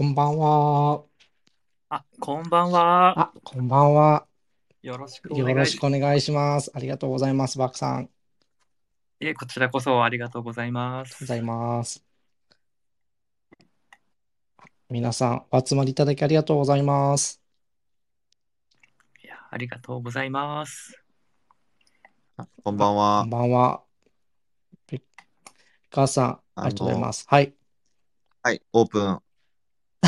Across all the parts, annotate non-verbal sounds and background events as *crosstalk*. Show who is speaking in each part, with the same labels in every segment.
Speaker 1: こんばんは。
Speaker 2: あ、こんばんは。
Speaker 1: あ、こんばんは。
Speaker 2: よろしくお
Speaker 1: よ
Speaker 2: 願いし
Speaker 1: ろしくお願いします。ありがとうございます、バクさん。
Speaker 2: え、こちらこそありがとうございま
Speaker 1: ご。ざいます。皆さん、お集まりいただきありがとうございます。
Speaker 2: いや、ありがとうございます。
Speaker 3: あこんばん
Speaker 1: こ
Speaker 3: は
Speaker 1: ん。ばんは。ピカさん、ありがとうございます。はい。
Speaker 3: はい、オープン。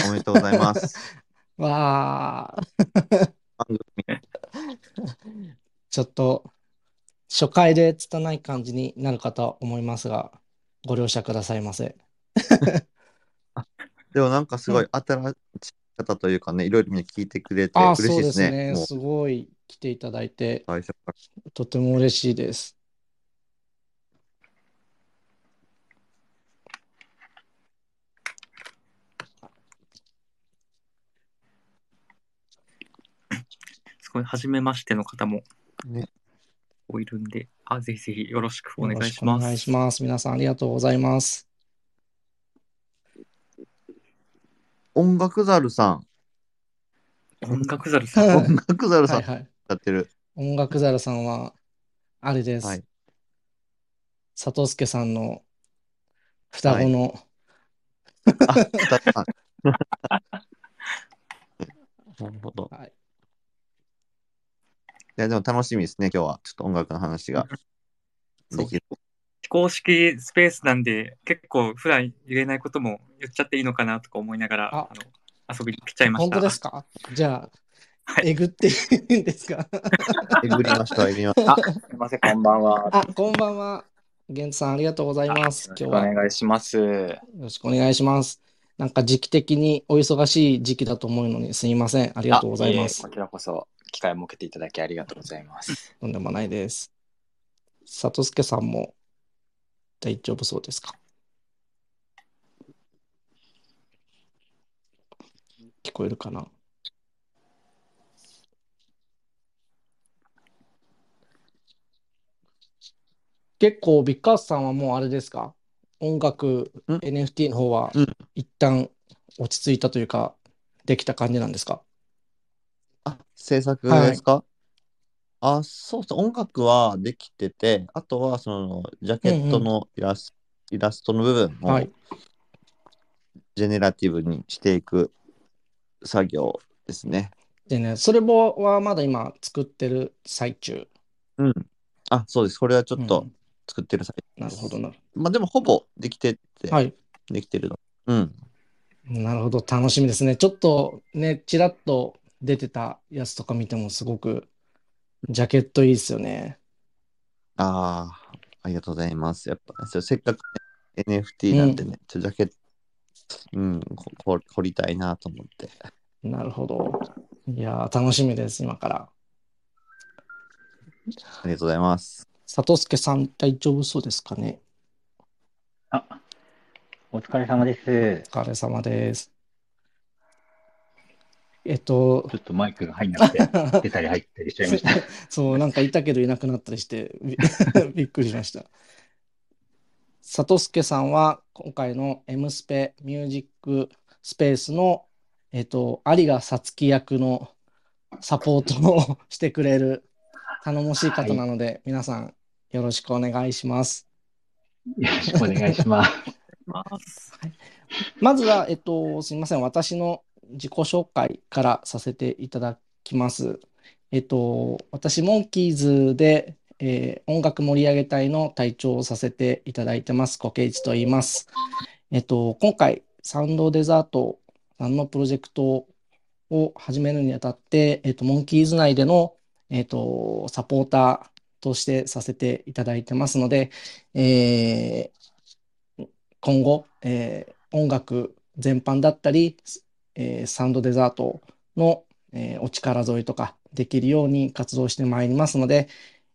Speaker 3: おめでとうございます。*laughs*
Speaker 1: わあ、ちょっと、初回で拙い感じになるかと思いますが、ご了承くださいませ。*laughs*
Speaker 3: でもなんかすごい新しい方というかね、いろいろみんな聞いてくれて嬉し
Speaker 1: そ
Speaker 3: いうですね。
Speaker 1: ですね。すごい来ていただいて。とても嬉しいです。
Speaker 2: ごい、初めましての方も
Speaker 3: ね、
Speaker 2: 多いるんで、あ、ぜひぜひよろしくお
Speaker 1: よ
Speaker 2: 願いします。
Speaker 1: 願いします。皆さんありがとうございます。
Speaker 3: 音楽ザルさん。
Speaker 2: 音楽ザルさん？
Speaker 1: は *laughs* い
Speaker 3: 音楽ザルさんや
Speaker 1: はいはい。
Speaker 3: ってる。
Speaker 1: 音楽ザルさんは、あれです。
Speaker 3: はい。
Speaker 1: 佐藤助さんの双子の、
Speaker 3: あ、ザルさん。なるほど。
Speaker 1: はい、
Speaker 3: いや、でも楽しみですね、今日は。ちょっと音楽の話ができる。
Speaker 2: 非公式スペースなんで、結構普段言えないことも言っちゃっていいのかなとか思いながら、
Speaker 1: あ
Speaker 2: あの遊びに来ちゃいました。
Speaker 1: 本当ですか？じゃあ、
Speaker 2: はい
Speaker 1: えぐっていいんですか？
Speaker 3: えぐりました、えぐりました。
Speaker 4: あ、すみません、こんばんは。
Speaker 1: あ、こんばんは。ゲンツさんありがとうございます。
Speaker 4: よろしくお
Speaker 1: 今日はよ
Speaker 4: 願いします。
Speaker 1: ろしくお願いします。なんか時期的にお忙しい時期だと思うのにすいません。ありがとうございます。
Speaker 4: こちらこそ、機会を設けていただきありがとうございます。
Speaker 1: とんでもないです。里助さんも大丈夫そうですか？聞こえるかな？結構ビッカースさんはもうあれですか？音楽
Speaker 3: ん。
Speaker 1: NFT の方は
Speaker 3: うん。
Speaker 1: 一旦落ち着いたというかできた感じなんですか？
Speaker 3: あ、制作ですか、あ、そうそう、音楽はできてて、あとはそのジャケットのイラス,、イラストの部分を
Speaker 1: はい
Speaker 3: ジェネラティブにしていく作業ですね。
Speaker 1: でね、それもはまだ今作ってる最中。
Speaker 3: うん。あ、そうです。これはちょっと
Speaker 1: うん
Speaker 3: 作ってる作業
Speaker 1: なるほどな。
Speaker 3: まあでもほぼできてって、
Speaker 1: はい。
Speaker 3: できてるの。うん。
Speaker 1: なるほど。楽しみですね。ちょっとね、ちらっと出てたやつとか見てもすごく、ジャケットいいですよね。
Speaker 3: ああ、ありがとうございます。やっぱ、そうせっかく、ね、NFT なんでね、ちょっとジャケット、うん、ここ掘りたいなと思って。
Speaker 1: なるほど。いやー、楽しみです、今から。
Speaker 3: ありがとうございます。
Speaker 1: 里助さん、大丈夫そうですかね？
Speaker 5: あ、お疲れ様です。
Speaker 1: お疲れ様です。えっと
Speaker 5: ちょ、っとマイクが入んなくて、*laughs* 出たり入ったりしちゃいました。*laughs*
Speaker 1: そう、なんかいたけどいなくなったりして、び *laughs* びっくりしました。里助さんは今回の M スペミュージックスペースの、えっと、有賀さつき役のサポートをしてくれる頼もしい方なので、皆さんよろしくお願いします。
Speaker 5: よろしくお願いします。
Speaker 2: ます。
Speaker 1: まずは、えっと、すみません。私の自己紹介からさせていただきます。えっと、私、モンキーズで、えー音楽盛り上げ隊の隊長をさせていただいてます。コケイチと言います。えっと、今回、サウンドデザートさんのプロジェクトを始めるにあたって、えっと、モンキーズ内での、えっと、サポーターとしてさせていただいてますので、えー今後、えー音楽全般だったり、えーサウンドデザートの、えーお力添えとかできるように活動してまいりますので、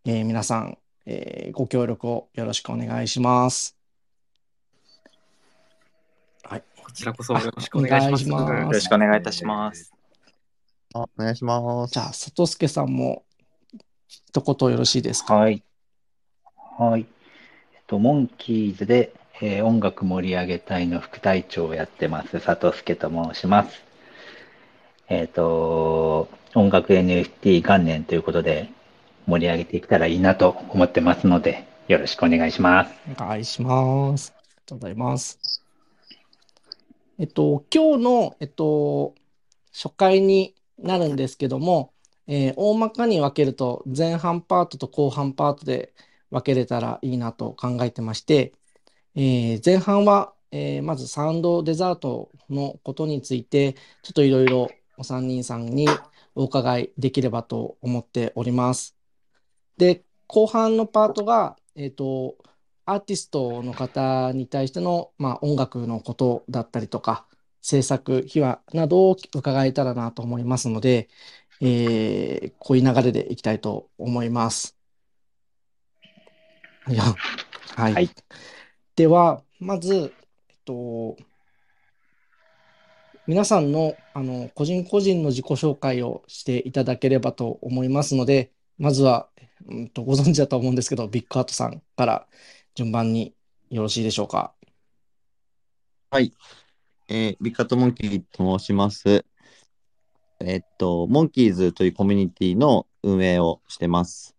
Speaker 1: えー皆さん、えーご協力をよろしくお願いします。はい。
Speaker 2: こちらこそよろしくお願いします。
Speaker 4: よろしくお願いいたします。
Speaker 3: あ、お願いします。
Speaker 1: じゃあ、里助さんも一言よろしいですか？
Speaker 5: はい。はい。えっと、モンキーズで、えー音楽盛り上げ隊の副隊長をやってます、佐藤助と申します。えっ、と、音楽 NFT 元年ということで盛り上げていけたらいいなと思ってますので、よろしくお願いします。
Speaker 1: お願いします。ありがとうございます。えっと、今日の、えっと、初回になるんですけども、えー大まかに分けると前半パートと後半パートで分けれたらいいなと考えてまして、えー前半は、えーまずサウンドデザートのことについて、ちょっといろいろお三人さんにお伺いできればと思っております。で、後半のパートが、えっと、アーティストの方に対しての、まあ、音楽のことだったりとか、制作秘話などを伺えたらなと思いますので、えーこういう流れでいきたいと思います。いや、はい。
Speaker 5: はい
Speaker 1: では、まず、えっと、皆さんの、あの、個人個人の自己紹介をしていただければと思いますので、まずは、うんと、ご存知だと思うんですけど、ビッグアートさんから順番によろしいでしょうか。
Speaker 3: はいえービカットモンキーと申します。えっと、モンキーズというコミュニティの運営をしてます。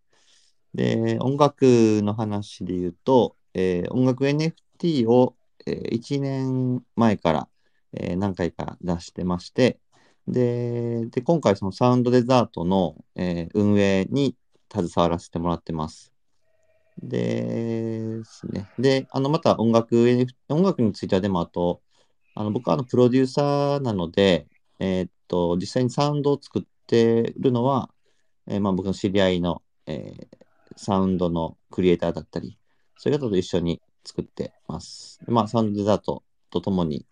Speaker 3: で、音楽の話で言うと、えー音楽 NFT を、え1年前から、えー何回か出してまして、で、で今回そのサウンドデザートの、えー運営に携わらせてもらってます。ですね。で、あの、また音楽、音楽についてはでもあと、あの僕はあのプロデューサーなので、えーっと、実際にサウンドを作ってるのは、えーまあ、僕の知り合いの、えーサウンドのクリエイターだったり、そういう方と一緒に作ってます。でまあ、サウンドデザートとともに、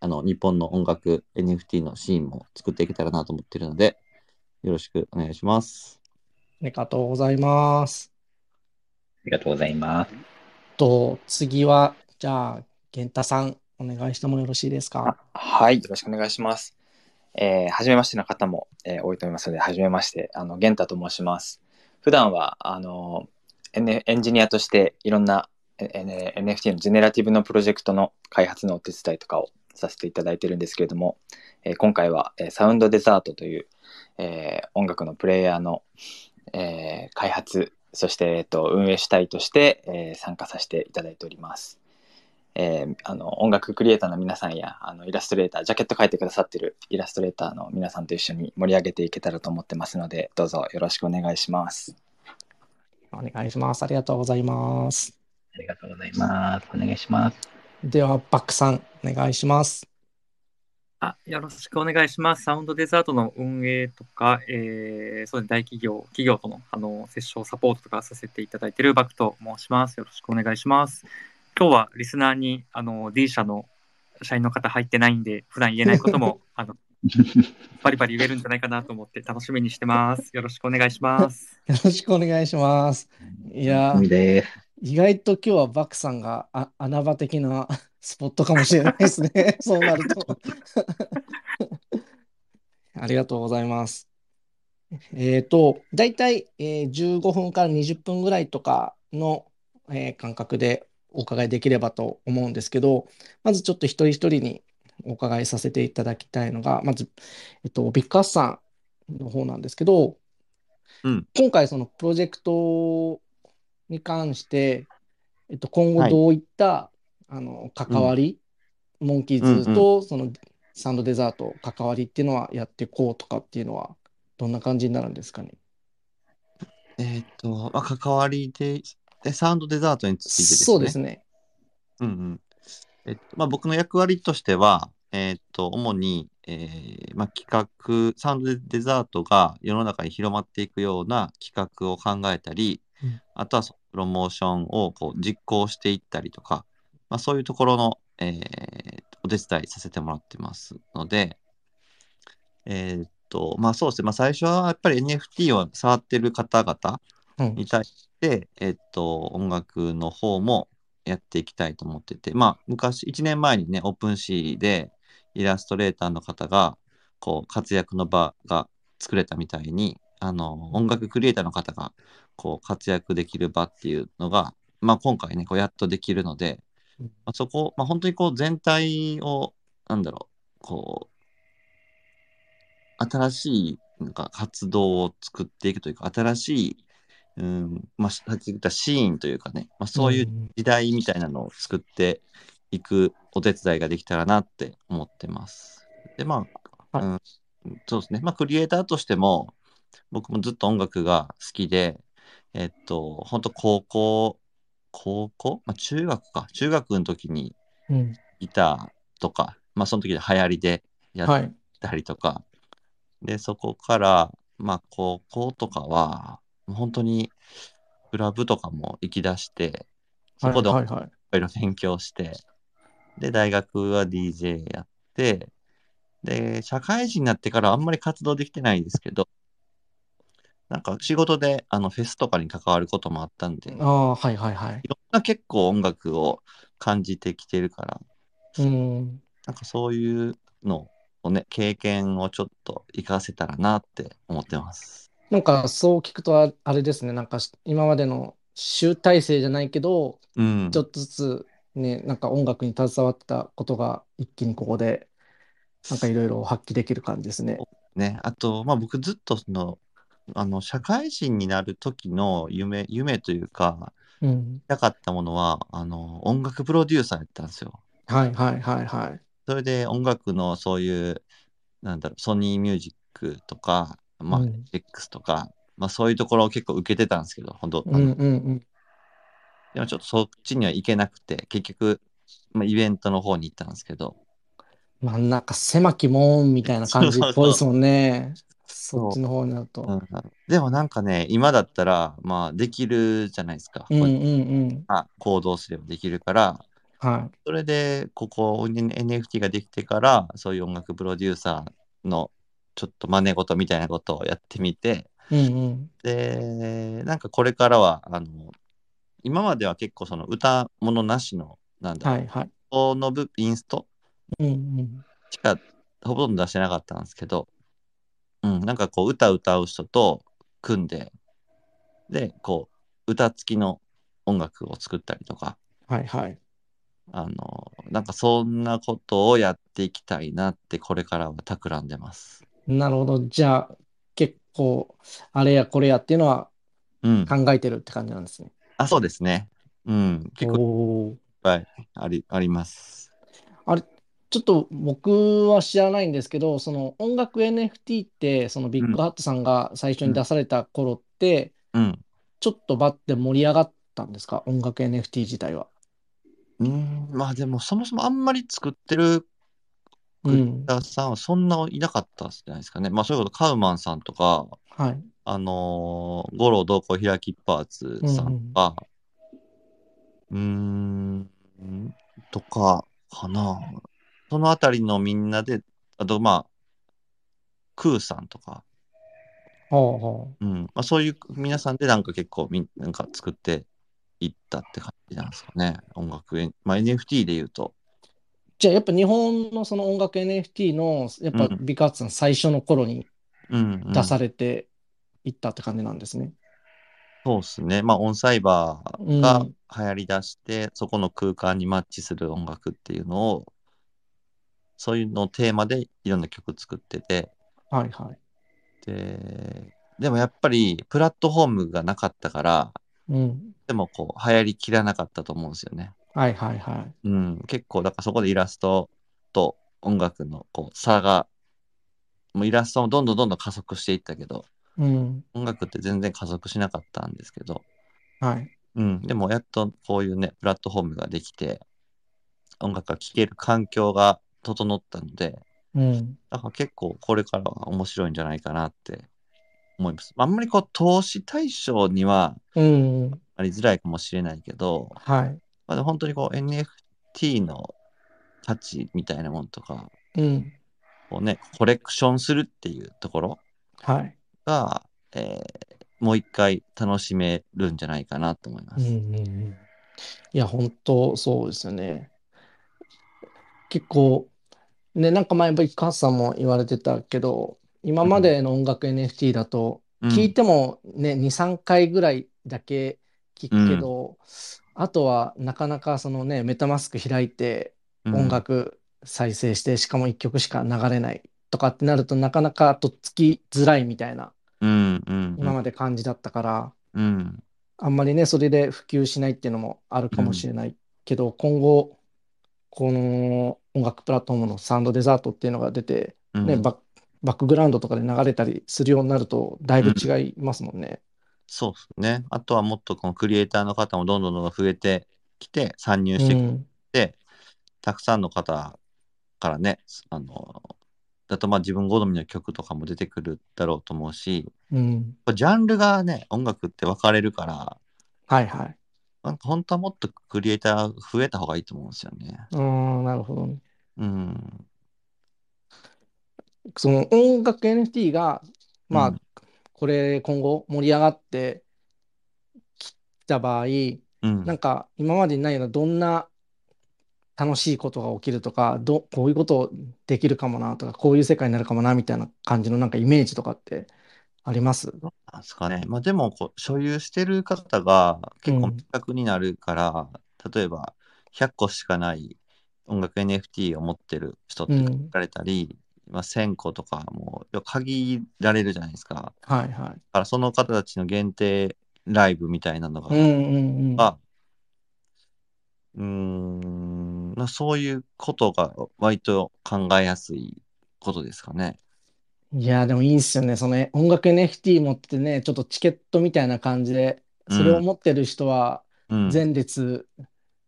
Speaker 3: あの、日本の音楽 NFT のシーンも作っていけたらなと思っているので、よろしくお願いします。
Speaker 1: ありがとうございます。
Speaker 5: ありがとうございます。
Speaker 1: と、次は、じゃあ、源太さん、お願いしてもよろしいですか？
Speaker 4: あはい、よろしくお願いします。えー、はじめましての方も、えー多いと思いますので、はじめまして、あの、玄太と申します。普段は、あの、N- エンジニアとしていろんな、N- NFT のジェネラティブのプロジェクトの開発のお手伝いとかをさせていただいてるんですけれども、えー今回は、えーサウンドデザートという、えー音楽のプレイヤーの、えー開発、そして、えっと、運営主体として、えー参加させていただいております。えーあの音楽クリエイターの皆さんやあのイラストレータージャケット描いてくださってるイラストレーターの皆さんと一緒に盛り上げていけたらと思ってますのでどうぞよろしくお願いします。
Speaker 1: お願いします。ありがとうございます。
Speaker 5: ありがとうございます。お願いします。
Speaker 1: では、バックさん、お願いします。
Speaker 2: あ、よろしくお願いします。サウンドデザートの運営とか、えー、そうですね、大企業、企業との、あの、セッションサポートとかさせていただいているバクと申します。よろしくお願いします。今日はリスナーに、あの、D 社の社員の方入ってないんで、普段言えないことも、*laughs* あの、*laughs* バリバリ言えるんじゃないかなと思って楽しみにしてます。よろしくお願いします。
Speaker 1: よろしくお願いします。いや。意外と今日はバックさんがあ穴場的なスポットかもしれないですね。*laughs* そうなると。ありがとうございます。えっと、大体、えー15分から20分ぐらいとかの、えー間隔でお伺いできればと思うんですけど、まずちょっと一人一人にお伺いさせていただきたいのが、まず、えっと、ビッグアッさんの方なんですけど、
Speaker 3: うん
Speaker 1: 今回そのプロジェクトに関して、えっと、今後
Speaker 3: はい
Speaker 1: どういった、あの関わり、モンキーズとそのサンドデザート関わりっていうのはやっていこうとかっていうのはどんな感じになるんですかね？
Speaker 3: えーっと、まあ、関わりで、えサウンドデザートについてですね。
Speaker 1: そうですね。
Speaker 3: うんうん。えっと、まあ、僕の役割としては、えーっと、主に、えーまあ、企画、サウンドデザートが世の中に広まっていくような企画を考えたり、
Speaker 1: うん。
Speaker 3: あとはそのプロモーションをこう実行していったりとか、まあ、そういうところの、えーお手伝いさせてもらってますので、えーっと、まあそうですね、まあ最初はやっぱり NFT を触ってる方々
Speaker 1: うん
Speaker 3: に対して、えっと、音楽の方もやっていきたいと思ってて、まあ、昔、1年前にね、オープンシーでイラストレーターの方が、こう、活躍の場が作れたみたいに、あの、音楽クリエイターの方が、こう、活躍できる場っていうのが、まあ、今回ね、こう、やっとできるので、
Speaker 1: うん。
Speaker 3: まあ、そこ、まあ、本当にこう全体を、なんだろう、こう、新しいなんか活動を作っていくというか、新しい、うん、まあ、さっき言ったシーンというかね、まあ、そういう
Speaker 1: うん
Speaker 3: 時代みたいなのを作っていくお手伝いができたらなって思ってます。で、まあ、
Speaker 1: はい
Speaker 3: うん、そうですね。まあ、クリエイターとしても、僕もずっと音楽が好きで、えっと、本当高校、高校、まあ、中学か。中学の時に
Speaker 1: うん。
Speaker 3: ギターとか、まあ、その時で流行りでやっ
Speaker 1: はい。
Speaker 3: たりとか、で、そこから、まあ、高校とかは、本当に、クラブとかも行き出して、そこで
Speaker 1: はい。はい。
Speaker 3: いろいろ勉強して、で、大学は DJ やって、で、社会人になってからあんまり活動できてないんですけど、なんか仕事であのフェスとかに関わることもあったんで、い
Speaker 1: ああ、はい。はい。はい。
Speaker 3: ろんな結構音楽を感じてきてるから、
Speaker 1: うん。
Speaker 3: なんかそういうのをね、経験をちょっと活かせたらなって思ってます。
Speaker 1: なんかそう聞くとああれですね、なんかし今までの集大成じゃないけど、
Speaker 3: うん。
Speaker 1: ちょっとずつね、なんか音楽に携わってたことが一気にここで、なんかいろいろ発揮できる感じですね。
Speaker 3: ね、あと、まあ僕ずっとその、あの、社会人になる時の夢、夢というか、
Speaker 1: うん。
Speaker 3: やかったものは、あの、音楽プロデューサーやったんですよ。
Speaker 1: はいはいはいはい。
Speaker 3: それで音楽のそういう、なんだろう、ソニーミュージックとか、まあ、
Speaker 1: うん
Speaker 3: X とか、まあそういうところを結構受けてたんですけど、本当、
Speaker 1: うんうんうん。
Speaker 3: でもちょっとそっちには行けなくて、結局、まあ、イベントの方に行ったんですけど、
Speaker 1: 真ん中狭き門みたいな感じっぽいですもんね。*laughs*
Speaker 3: そ
Speaker 1: っちの方になると。
Speaker 3: うんでもなんかね、今だったら、まあできるじゃないですか。
Speaker 1: うんうんうん。
Speaker 3: まあ行動すればできるから、
Speaker 1: は
Speaker 3: それで、ここ NFT ができてから、そういう音楽プロデューサーのちょっと真似事みたいなことをやってみて、
Speaker 1: い。うんうん。
Speaker 3: で、なんかこれからは、あの、今までは結構その歌物なしの、なんだろう、
Speaker 1: はいはい。
Speaker 3: この部インスト？
Speaker 1: うんうん。
Speaker 3: しかほとんど出してなかったんですけど、うん、なんかこう歌歌う人と組んで、で、こう、歌付きの音楽を作ったりとか、
Speaker 1: はいはい。
Speaker 3: あの、なんかそんなことをやっていきたいなって、これからは企んでます。
Speaker 1: なるほど。じゃあ、結構、あれやこれやっていうのは
Speaker 3: うん。
Speaker 1: 考えてるって感じなんですね。
Speaker 3: あ、そうですね。うん。結構いっ
Speaker 1: おー
Speaker 3: ぱいあり、あります。
Speaker 1: ちょっと僕は知らないんですけど、その音楽 NFT って、そのビッグハットさんが最初に出された頃って、
Speaker 3: うん。
Speaker 1: ちょっとバッて盛り上がったんですか？音楽 NFT 自体は。
Speaker 3: うん、まあでもそもそもあんまり作ってるクリエイ
Speaker 1: うん。
Speaker 3: ターさんはそんないなかったじゃないですかね。まあそういうこと、カウマンさんとか、
Speaker 1: はい。
Speaker 3: あのー、五郎同行開きっパーツさんとか、うーん、とか、かな。そのあたりのみんなで、あとまあ、クーさんとか、
Speaker 1: ほうほ
Speaker 3: うん、まあそういう皆さんでなんか結構みん、なんか作っていったって感じなんですかね。音楽園、まあ NFT で言うと。
Speaker 1: う。じゃあやっぱ日本のその音楽 NFT の、やっぱ
Speaker 3: うん
Speaker 1: ビッグハットさん最初の頃に
Speaker 3: うん、うん
Speaker 1: 出されていったって感じなんですね。
Speaker 3: そうですね。まあ、オンサイバー
Speaker 1: うん
Speaker 3: が流行り出して、そこの空間にマッチする音楽っていうのを、そういうのをテーマでいろんな曲作ってて、
Speaker 1: はいはい。
Speaker 3: で、でもやっぱりプラットフォームがなかったから、
Speaker 1: うん。
Speaker 3: でもこう、流行りきらなかったと思うんですよね。
Speaker 1: はいはいはい。
Speaker 3: うん、結構、だからそこでイラストと音楽のこう差が、もうイラストもどんどんどんどん加速していったけど、
Speaker 1: うん。
Speaker 3: 音楽って全然加速しなかったんですけど、
Speaker 1: はい。
Speaker 3: うん、でもやっとこういうね、プラットフォームができて、音楽が聴ける環境が整ったので、
Speaker 1: うん。
Speaker 3: だから結構これからは面白いんじゃないかなって思います。あんまりこう投資対象には
Speaker 1: うん。
Speaker 3: ありづらいかもしれないけど、
Speaker 1: はい。
Speaker 3: まあ、本当にこう NFT の価値みたいなものとか、
Speaker 1: うん。
Speaker 3: こうね、コレクションするっていうところ
Speaker 1: はい。
Speaker 3: が、えーもう一回楽しめるんじゃないかなと思います。
Speaker 1: うんうんうん。いや、本当そうですよね。結構、ね、なんか前、ビッさんも言われてたけど、今までの音楽 NFT だと、
Speaker 3: うん
Speaker 1: 聞いてもね、2、3回ぐらいだけ聞くけど、あとはなかなかそのね、メタマスク開いて
Speaker 3: うん。
Speaker 1: 音楽再生して、しかも1曲しか流れないとかってなるとなかなかとっつきづらいみたいな
Speaker 3: うんうん。
Speaker 1: 今まで感じだったから、
Speaker 3: うん。
Speaker 1: あんまりね、それで普及しないっていうのもあるかもしれないけど、今後、この音楽プラットフォームのサウンドデザートっていうのが出て、
Speaker 3: うん。
Speaker 1: ね、バッバックグラウンドとかで流れたりするようになると、だいぶ違いますもんね。
Speaker 3: そうですね。あとはもっとこのクリエイターの方もどんどんどんどん増えてきて、参入
Speaker 1: う
Speaker 3: してき
Speaker 1: ん。
Speaker 3: て、たくさんの方からね、あの、だとまあ自分好みの曲とかも出てくるだろうと思うし、
Speaker 1: うん。
Speaker 3: ジャンルがね、音楽って分かれるから、
Speaker 1: はいはい。
Speaker 3: なんか本当はもっとクリエイター増えた方がいいと思うんですよね。
Speaker 1: うーん、なるほどね。
Speaker 3: うん。
Speaker 1: その音楽 NFT が、まあ、
Speaker 3: うん
Speaker 1: これ今後盛り上がってきた場合、
Speaker 3: うん。
Speaker 1: なんか今までにないようなどんな楽しいことが起きるとか、ど、こういうことできるかもなとか、こういう世界になるかもなみたいな感じのなんかイメージとかってあります？
Speaker 3: なんですかね。まあでもこう、所有してる方が結構
Speaker 1: うん
Speaker 3: 明確になるから、例えば100個しかない音楽 NFT を持ってる人って
Speaker 1: うん
Speaker 3: 書かれたり、まあ、1000個とかも要は限られるじゃないですか。
Speaker 1: はいはい。
Speaker 3: だからその方たちの限定ライブみたいなのが、
Speaker 1: うんうんうん。
Speaker 3: あうーん、まあそういうことが割と考えやすいことですかね。
Speaker 1: いや、でもいいっすよね。そのね音楽 NFT 持ってね、ちょっとチケットみたいな感じで、それを持ってる人は
Speaker 3: うん。
Speaker 1: 前列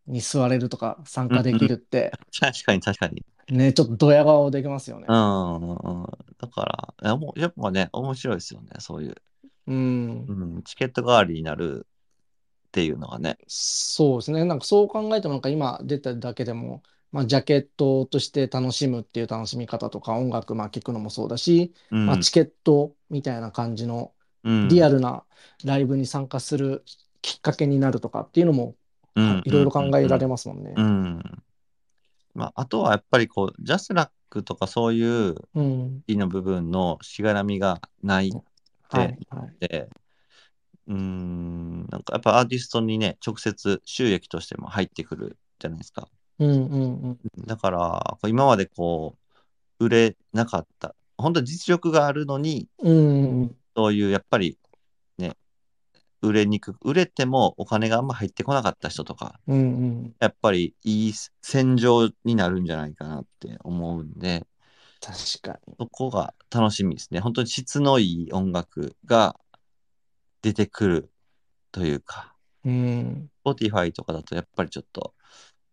Speaker 1: に座れるとか参加できるって、*laughs*
Speaker 3: 確かに確かに。
Speaker 1: ね、ちょっとドヤ顔できますよね
Speaker 3: う。んうんうん。だから、いやもうやっぱね、面白いですよね。そういう、
Speaker 1: うん。
Speaker 3: うん、チケット代わりになるっていうのがね。
Speaker 1: そうですね。なんかそう考えてもなんか今出ただけでも、まあ、ジャケットとして楽しむっていう楽しみ方とか音楽まあ聴くのもそうだし、
Speaker 3: うん。
Speaker 1: まあ、チケットみたいな感じの
Speaker 3: うん
Speaker 1: リアルなライブに参加するきっかけになるとかっていうのも
Speaker 3: うん
Speaker 1: いろいろ考えられますもんね
Speaker 3: う。ん。まあ、あとはやっぱりこう、ジャスラックとかそういう
Speaker 1: う
Speaker 3: の部分のしがらみがない
Speaker 1: はいはい。
Speaker 3: で、うーん、なんかやっぱアーティストにね、直接収益としても入ってくるじゃないですか。
Speaker 1: うんうんうん。
Speaker 3: だから、こう今までこう、売れなかった、本当に実力があるのに、
Speaker 1: うんうん
Speaker 3: そういうやっぱりね、売れにくく、売れてもお金があんま入ってこなかった人とか、
Speaker 1: うんうん。
Speaker 3: やっぱりいい戦場になるんじゃないかなって思うんで、
Speaker 1: 確かに。
Speaker 3: そこが楽しみですね。本当に質のいい音楽が出てくるというか、
Speaker 1: うん。
Speaker 3: Spotify とかだとやっぱりちょっと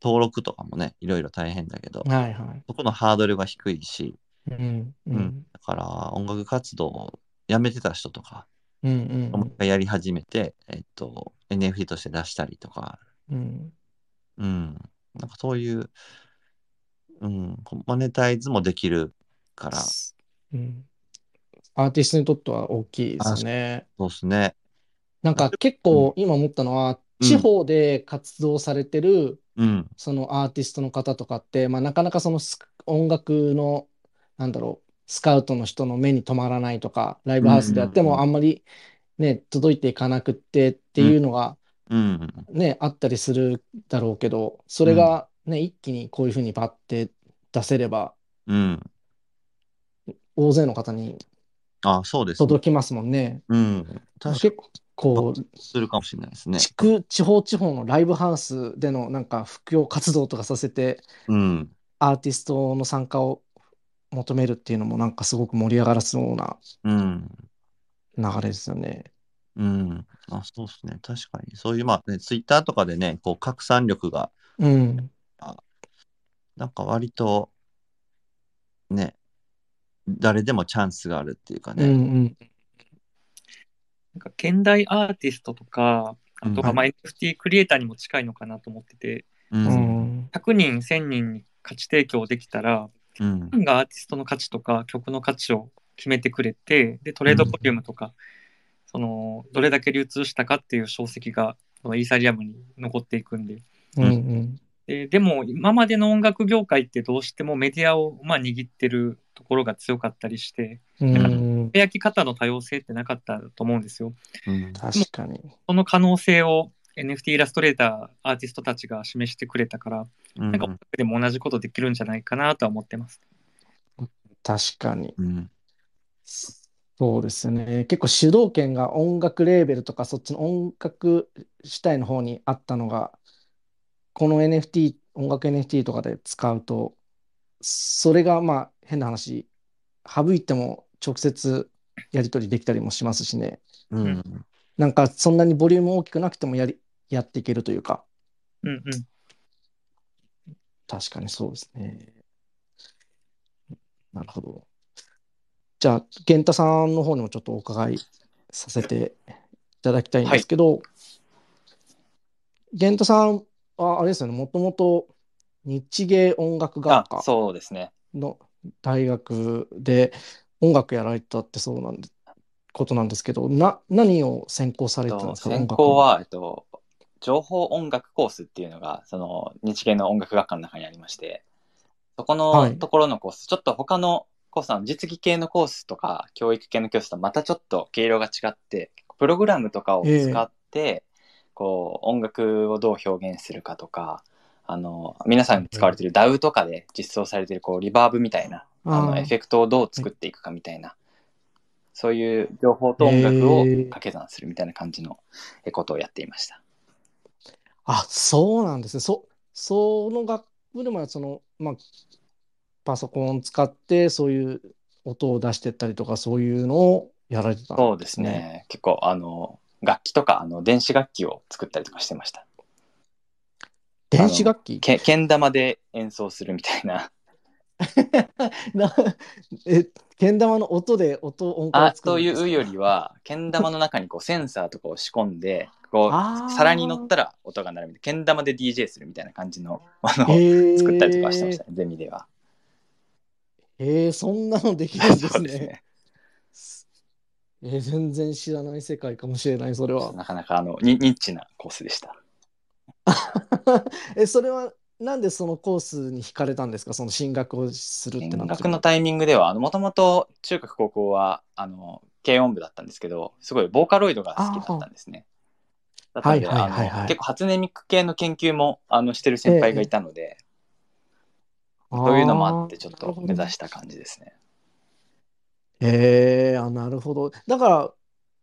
Speaker 3: 登録とかもね、いろいろ大変だけど、
Speaker 1: はいはい。
Speaker 3: そこのハードルが低いし、
Speaker 1: うんう
Speaker 3: うんん。だから音楽活動をやめてた人とか、
Speaker 1: うん
Speaker 3: もう一回やり始めて、えっと、NFT として出したりとか、
Speaker 1: うん。
Speaker 3: うん。なんかそういう、うん、マネタイズもできるから、
Speaker 1: うん。アーティストにとっては大きいですよね。
Speaker 3: そうですね。
Speaker 1: なんか結構今思ったのは、
Speaker 3: うん
Speaker 1: 地方で活動されてる
Speaker 3: うん。
Speaker 1: そのアーティストの方とかって、まあ、なかなかそのス音楽の、なんだろう、スカウトの人の目に留まらないとか、ライブハウスでやってもあんまりね、届いていかなくってっていうのが
Speaker 3: うん。
Speaker 1: ね、あったりするだろうけど、それがね、一気にこういうふうにバッて出せれば、
Speaker 3: うん。
Speaker 1: 大勢の方に
Speaker 3: あ、そうですね。
Speaker 1: 届きますもんね。
Speaker 3: うん。
Speaker 1: 結構、
Speaker 3: にするかもしれないですね。
Speaker 1: 地区、地方地方のライブハウスでのなんか布教活動とかさせて、
Speaker 3: うん。
Speaker 1: アーティストの参加を求めるっていうのもなんかすごく盛り上がらそうな
Speaker 3: うん。
Speaker 1: 流れですよね。
Speaker 3: うん。あ、そうですね。確かに。そういう、まあね、ツイッターとかでね、こう、拡散力が、
Speaker 1: うん。
Speaker 3: なんか割と、ね、誰でもチャンスがあるっていうか
Speaker 1: うんう
Speaker 3: ね。
Speaker 1: ん。
Speaker 2: なんか現代アーティストとか、あとは
Speaker 1: うん
Speaker 2: まあ NFT クリエイターにも近いのかなと思ってて、
Speaker 3: う。
Speaker 1: うんん。
Speaker 2: 100人、1000人に価値提供できたら、
Speaker 3: うん
Speaker 2: ファ。ンがアーティストの価値とか曲の価値を決めてくれて、で、トレードボリュームとか、その、どれだけ流通したかっていう証跡が、そのイーサリアムに残っていくんで。
Speaker 1: うんうん。
Speaker 2: ででも、今までの音楽業界ってどうしてもメディアを、まあ、握ってるところが強かったりして、
Speaker 1: うん。
Speaker 2: 焼き方の多様性ってなかったと思うんですよ。
Speaker 3: うん。
Speaker 1: 確かに。
Speaker 2: その可能性を NFT イラストレーター、アーティストたちが示してくれたから、
Speaker 3: うん
Speaker 2: なんかでも同じことできるんじゃないかなとは思ってます。
Speaker 1: 確かに。
Speaker 3: うん
Speaker 1: そうですね。結構主導権が音楽レーベルとかそっちの音楽主体の方にあったのが、この NFT、音楽 NFT とかで使うと、それがまあ変な話、省いても直接やり取りできたりもしますしね。
Speaker 3: うん
Speaker 1: なんかそんなにボリューム大きくなくてもやり、やっていけるというか、
Speaker 2: うんうん。
Speaker 1: 確かにそうですね。なるほど。じゃあ、源太さんの方にもちょっとお伺いさせていただきたいんですけど、源太さんはあれですよね、もともと日芸音楽学
Speaker 4: あ
Speaker 1: 科
Speaker 4: そうですね。
Speaker 1: の大学で音楽やられたってそうなんで、ことなんですけど、な、何を専攻されてたんですか、
Speaker 4: 専
Speaker 1: 音楽
Speaker 4: 攻は、えっと、情報音楽コースっていうのが、その日芸の音楽学科の中にありまして、そこ
Speaker 1: はい。
Speaker 4: のところのコース、ちょっと他のコースの実技系のコースとか、教育系のコースとまたちょっと毛色が違って、プログラムとかを使って、こう、音楽をどう表現するかとか、あの、皆さんが使われている DAW とかで実装されている、こう、リバーブみたいな、あの、エフェクトをどう作っていくかみたいな、そういう情報と音楽を掛け算するみたいな感じのえことをやっていました。
Speaker 1: あ、そうなんですね。そ、その学部でも、その、まあ、パソコンを使って、そういう音を出してったりとか、そういうのをやられてたん
Speaker 4: そうですね。結構、あの、楽器とか、あの、電子楽器を作ったりとかしてました。
Speaker 1: 電子楽器？
Speaker 4: け、けん玉で演奏するみたいな。*laughs*
Speaker 1: な、え、けん玉の音で音、音階を
Speaker 4: あ、というよりは、けん玉の中にこうセンサーとかを仕込んで、こう、皿に乗ったら音が鳴るみたいな、けん玉で DJ するみたいな感じのものを
Speaker 1: へ
Speaker 4: 作ったりとかしてま
Speaker 1: え
Speaker 4: したね、ゼミでは。
Speaker 1: えー、そんなのできるんで
Speaker 4: そ
Speaker 1: すね。
Speaker 4: すね。
Speaker 1: えー全然知らない世界かもしれない、それは。
Speaker 4: なかなかあのニニッチなコースでした。*laughs*
Speaker 1: え、それは、なんでそのコースに惹かれたんですか？その進学をするって
Speaker 4: 進学のタイミングでは、もともと中学高校は、あの、軽音部だったんですけど、すごいボーカロイドが好きだったんですね。だったので、
Speaker 1: はいはいはいはい
Speaker 4: あの結構初音ミク系の研究もあのしてる先輩がいたので、そういうのもあってちょっと目指した感じですね。
Speaker 1: ええあ、なるほど。だから、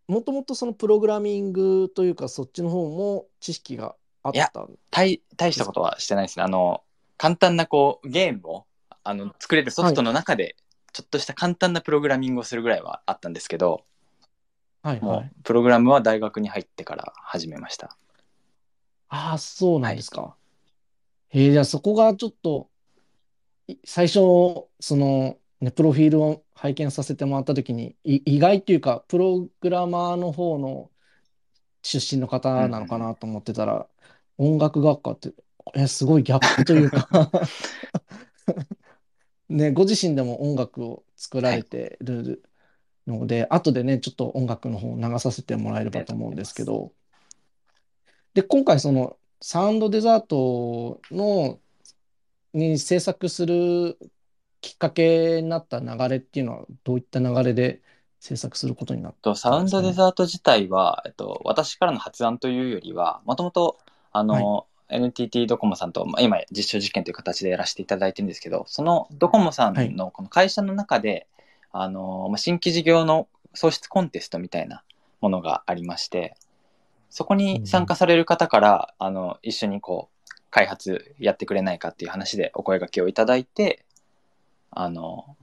Speaker 1: もともとそのプログラミングというか、そっちの方も知識があっ
Speaker 4: いや
Speaker 1: た。
Speaker 4: 大大したことはしてないですね。あの、簡単なこうゲームをあの作れるソフトの中で、ちょっとした簡単なプログラミングをするぐらいはあったんですけど、も
Speaker 1: はいはい。
Speaker 4: うプログラムは大学に入ってから始めました。
Speaker 1: ああ、そうなんですか。ええじゃあそこがちょっと、い最初、その、ね、プロフィールを拝見させてもらったときに、い意外というか、プログラマーの方の出身の方なのかなと思ってたら、音楽学科って、え、すごいギャップというか *laughs* ね、ご自身でも音楽を作られてるので、後でね、ちょっと音楽の方を流させてもらえればと思うんですけど、で、今回そのサウンドデザートのに制作するきっかけになった流れっていうのはどういった流れで制作することになった
Speaker 4: とサウンドデザート自体は、えっと、私からの発案というよりは、もともと、あの、NTT ドコモさんと、まあ、今、実証実験という形でやらせていただいてるんですけど、そのドコモさんのこの会社の中で、あの、まあ、新規事業の創出コンテストみたいなものがありまして、そこに参加される方から、あの、一緒にこう、開発やってくれないかっていう話でお声掛けをいただいて、あの、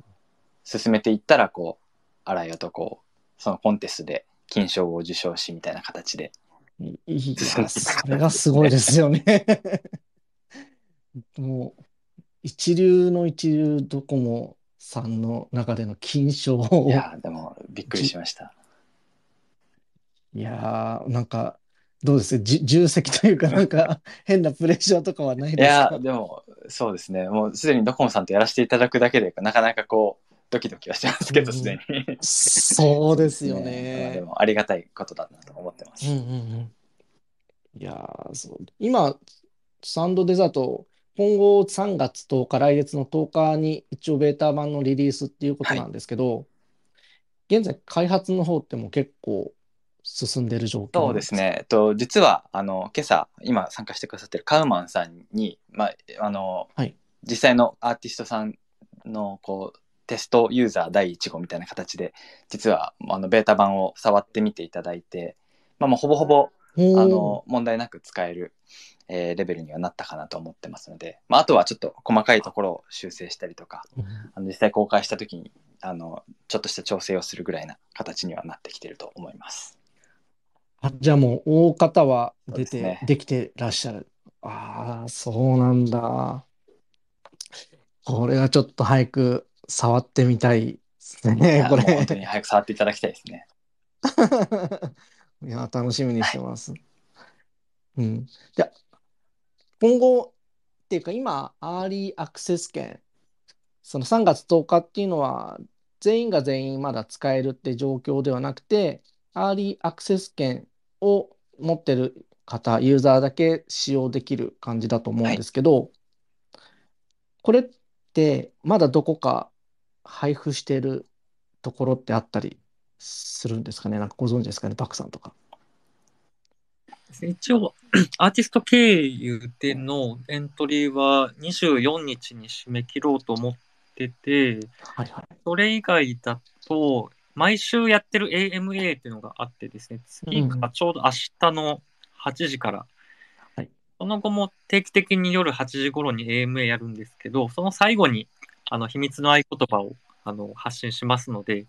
Speaker 4: 進めていったら、こう、あらよとこう、そのコンテストで金賞を受賞しみたいな形で。
Speaker 1: いいや、それがすごいですよね。*laughs* もう、一流の一流ドコモさんの中での金賞を。
Speaker 4: いやー、でもびっくりしました。
Speaker 1: いやー、なんか、どうです？じ重責というか、なんか、変なプレッシャーとかはない
Speaker 4: い
Speaker 1: ですか？
Speaker 4: やー、でも、そうですね。もうすでにドコモさんとやらせていただくだけで、なかなかこう、ドキドキはしてますけど、
Speaker 1: うん
Speaker 4: すでに。
Speaker 1: そうですよ
Speaker 4: まあで
Speaker 1: ね。
Speaker 4: も、ありがたいことだなと思ってます。
Speaker 1: うんうんうん。いやーそう。今、サンドデザート、今後3月10日、来月の10日に一応ベータ版のリリースっていうことなんですけど、現在開発の方ってもう結構進んでる状況
Speaker 4: そうですね。えっと、実は、あの、今朝、今参加してくださってるカウマンさんに、まあ、あの、
Speaker 1: はい。
Speaker 4: 実際のアーティストさんの、こう、テストユーザー第1号みたいな形で、実は、あの、ベータ版を触ってみていただいて、まあ、もうほぼほぼ、の、問題なく使える、えーレベルにはなったかなと思ってますので、まあ、あとはちょっと細かいところを修正したりとか、
Speaker 1: うん
Speaker 4: あの実際公開した時に、あの、ちょっとした調整をするぐらいな形にはなってきてると思います。
Speaker 1: あじゃあもう大方は出て、
Speaker 4: ね
Speaker 1: できてらっしゃる。ああ、そうなんだ。これはちょっと早く触ってみたいです
Speaker 4: い
Speaker 1: ね、
Speaker 4: や
Speaker 1: これ。
Speaker 4: 本当に早く触っていただきたいですね。*laughs*
Speaker 1: いや、楽しみにしてます。うん。じゃあ今後っていうか今、アーリーアクセス券、その3月10日っていうのは、全員が全員まだ使えるって状況ではなくて、アーリーアクセス券を持ってる方、ユーザーだけ使用できる感じだと思うんですけど、これってまだどこか配布してるところってあったりするんですかね。なんかご存知ですかね。パクさんとか。
Speaker 2: 一応、*clears throat* アーティスト経由でのエントリーは24日に締め切ろうと思ってて、
Speaker 1: はいはい。
Speaker 2: それ以外だと、毎週やってる AMA っていうのがあってですね、次がちょうど明日の8時から、
Speaker 1: はい。
Speaker 2: その後も定期的に夜8時頃に AMA やるんですけど、その最後にあの秘密の合言葉をあの発信しますので、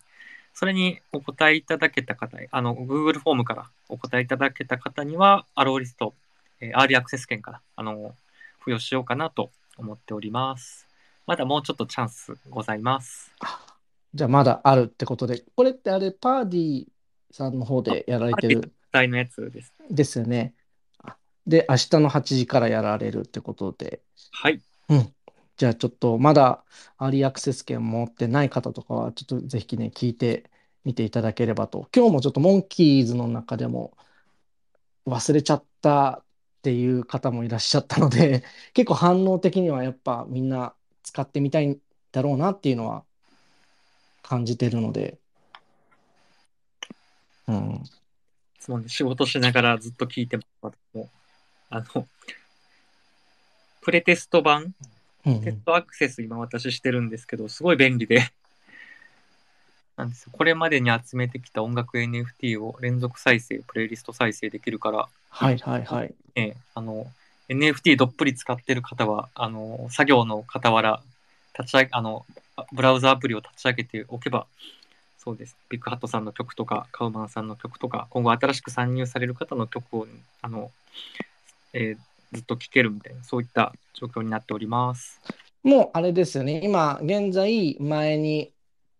Speaker 2: それにお答えいただけた方、あの Google フォームからお答えいただけた方には、アローリスト、えーアーリーアクセス券からあの付与しようかなと思っております。まだもうちょっとチャンスございます。
Speaker 1: じゃあまだあるってことで、これってあれ、パーディーさんの方でやられてる
Speaker 2: 実際のやつです。
Speaker 1: ですよね。あで、明日の8時からやられるってことで、
Speaker 2: はい。
Speaker 1: うん。じゃあちょっとまだアーリーアクセス券持ってない方とかは、ちょっとぜひね、聞いてみていただければと。今日もちょっとモンキーズの中でも忘れちゃったっていう方もいらっしゃったので、*laughs* 結構反応的にはやっぱみんな使ってみたいんだろうなっていうのは感じてるので、うん。
Speaker 2: そうね、仕事しながらずっと聞いてます。もあの、プレテスト版、
Speaker 1: うん
Speaker 2: テストアクセス今私してるんですけど、すごい便利で、*laughs* なんですよ。これまでに集めてきた音楽 NFT を連続再生、プレイリスト再生できるから、
Speaker 1: はいはいはい。
Speaker 2: ええあの、NFT どっぷり使ってる方は、あの、作業の傍ら、立ち上げ、あの、ブラウザアプリを立ち上げておけば、そうです。ビッグハットさんの曲とか、カウマンさんの曲とか、今後新しく参入される方の曲を、あの、えーずっと聴けるみたいな、そういった状況になっております。
Speaker 1: もうあれですよね。今現在前に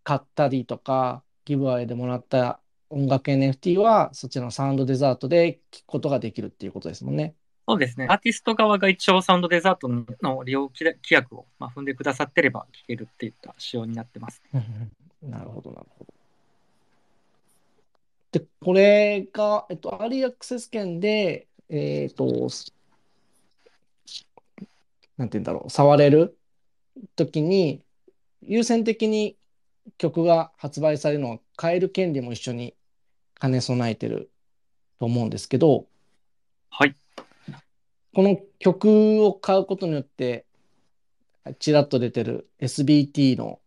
Speaker 1: 買ったりとかギブアウェイでもらった音楽 NFT はそちらのサウンドデザートで聞くことができるっていうことですもんね。
Speaker 2: そうですね。アーティスト側が一応サウンドデザートの利用規約を、まあ、踏んでくださってれば聴けるっていった仕様になってます。
Speaker 1: なるほどなるほど。で、これが、えっと、アーリーアクセス券で、えっと、なんて言うんだろう、触れるときに、優先的に曲が発売されるのは変える権利も一緒に兼ね備えてると思うんですけど、
Speaker 2: はい。
Speaker 1: この曲を買うことによって、ちらっと出てる SBT の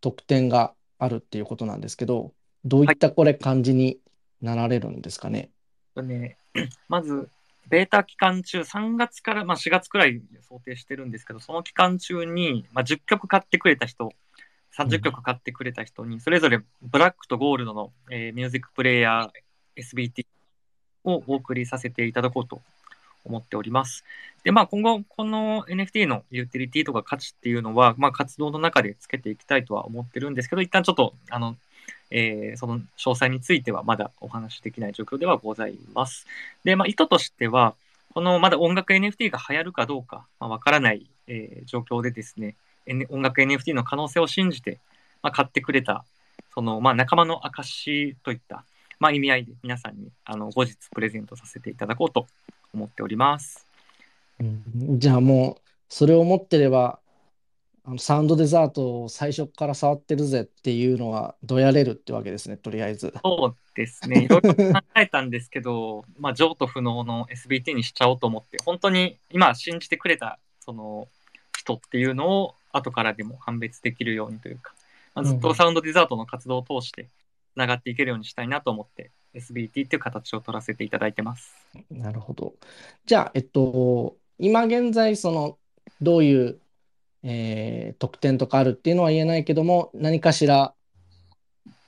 Speaker 1: 特典があるっていうことなんですけど、どういったこれ感じになられるんですかね？
Speaker 2: とね、*clears throat* まず、ベータ期間中、3月から、まあ、4月くらい想定してるんですけど、その期間中に、まあ、10曲買ってくれた人、30曲買ってくれた人に、それぞれブラックとゴールドの、えーミュージックプレイヤー SBT をお送りさせていただこうと思っております。で、まあ、今後、この NFT のユーティリティとか価値っていうのは、まあ、活動の中でつけていきたいとは思ってるんですけど、一旦ちょっと、あの、えーその詳細についてはまだお話しできない状況ではございます。で、まあ、意図としては、このまだ音楽 NFT が流行るかどうかわ、まあ、からない、えー状況でですね、N- 音楽 NFT の可能性を信じて、まあ、買ってくれた、その、まあ、仲間の証といった、まあ、意味合いで皆さんにあの後日プレゼントさせていただこうと思っております。
Speaker 1: うんじゃあもう、それを持ってれば、あのサウンドデザートを最初から触ってるぜっていうのはどやれるってわけですね、とりあえず。
Speaker 2: そうですね。いろいろ考えたんですけど、*laughs* まあ、譲渡不能の SBT にしちゃおうと思って、本当に今信じてくれた、その、人っていうのを後からでも判別できるようにというか、まあ、ずっとサウンドデザートの活動を通してつながっていけるようにしたいなと思って、SBT っていう形を取らせていただいてます。
Speaker 1: なるほど。じゃあ、えっと、今現在、その、どういうえー、得点とかあるっていうのは言えないけども、何かしら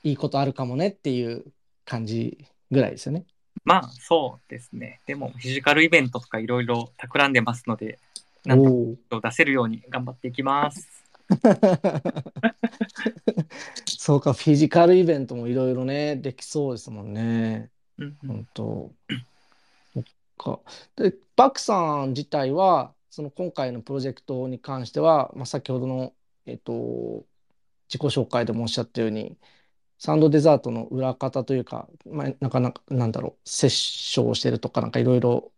Speaker 1: いいことあるかもねっていう感じぐらいですよね。
Speaker 2: まあ、そうですね。でも、フィジカルイベントとかいろいろ企んでますので、なんと出せるように頑張っていきます。*laughs*
Speaker 1: そうか、フィジカルイベントもいろいろね、できそうですもんね。
Speaker 2: うん、
Speaker 1: 本当。そっか。で、バクさん自体は、その今回のプロジェクトに関しては、まあ、先ほどの、えっと、自己紹介でもおっしゃったように、サンドデザートの裏方というか、まあ、なかなか、なんだろう、セッションをしてるとか、なんかいろいろ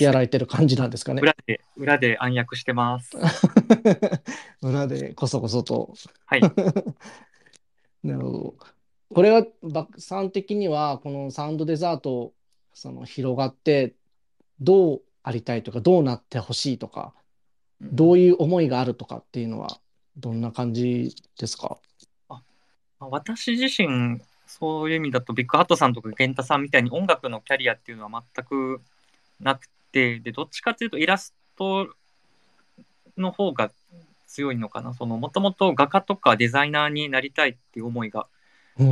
Speaker 1: やられてる感じなんですかね。
Speaker 2: 裏で、裏で暗躍してます。*laughs*
Speaker 1: 裏でこそこそと。
Speaker 2: はい。*laughs*
Speaker 1: なるほど。これは、バックさん的には、このサウンドデザート、その広がって、どうありたいとか、どうなってほしいとか、どういう思いがあるとかっていうのは、どんな感じですか？
Speaker 2: あ私自身、そういう意味だと、ビッグハットさんとか源太さんみたいに音楽のキャリアっていうのは全くなくて、で、どっちかっていうとイラストの方が強いのかな。その、もともと画家とかデザイナーになりたいっていう思いが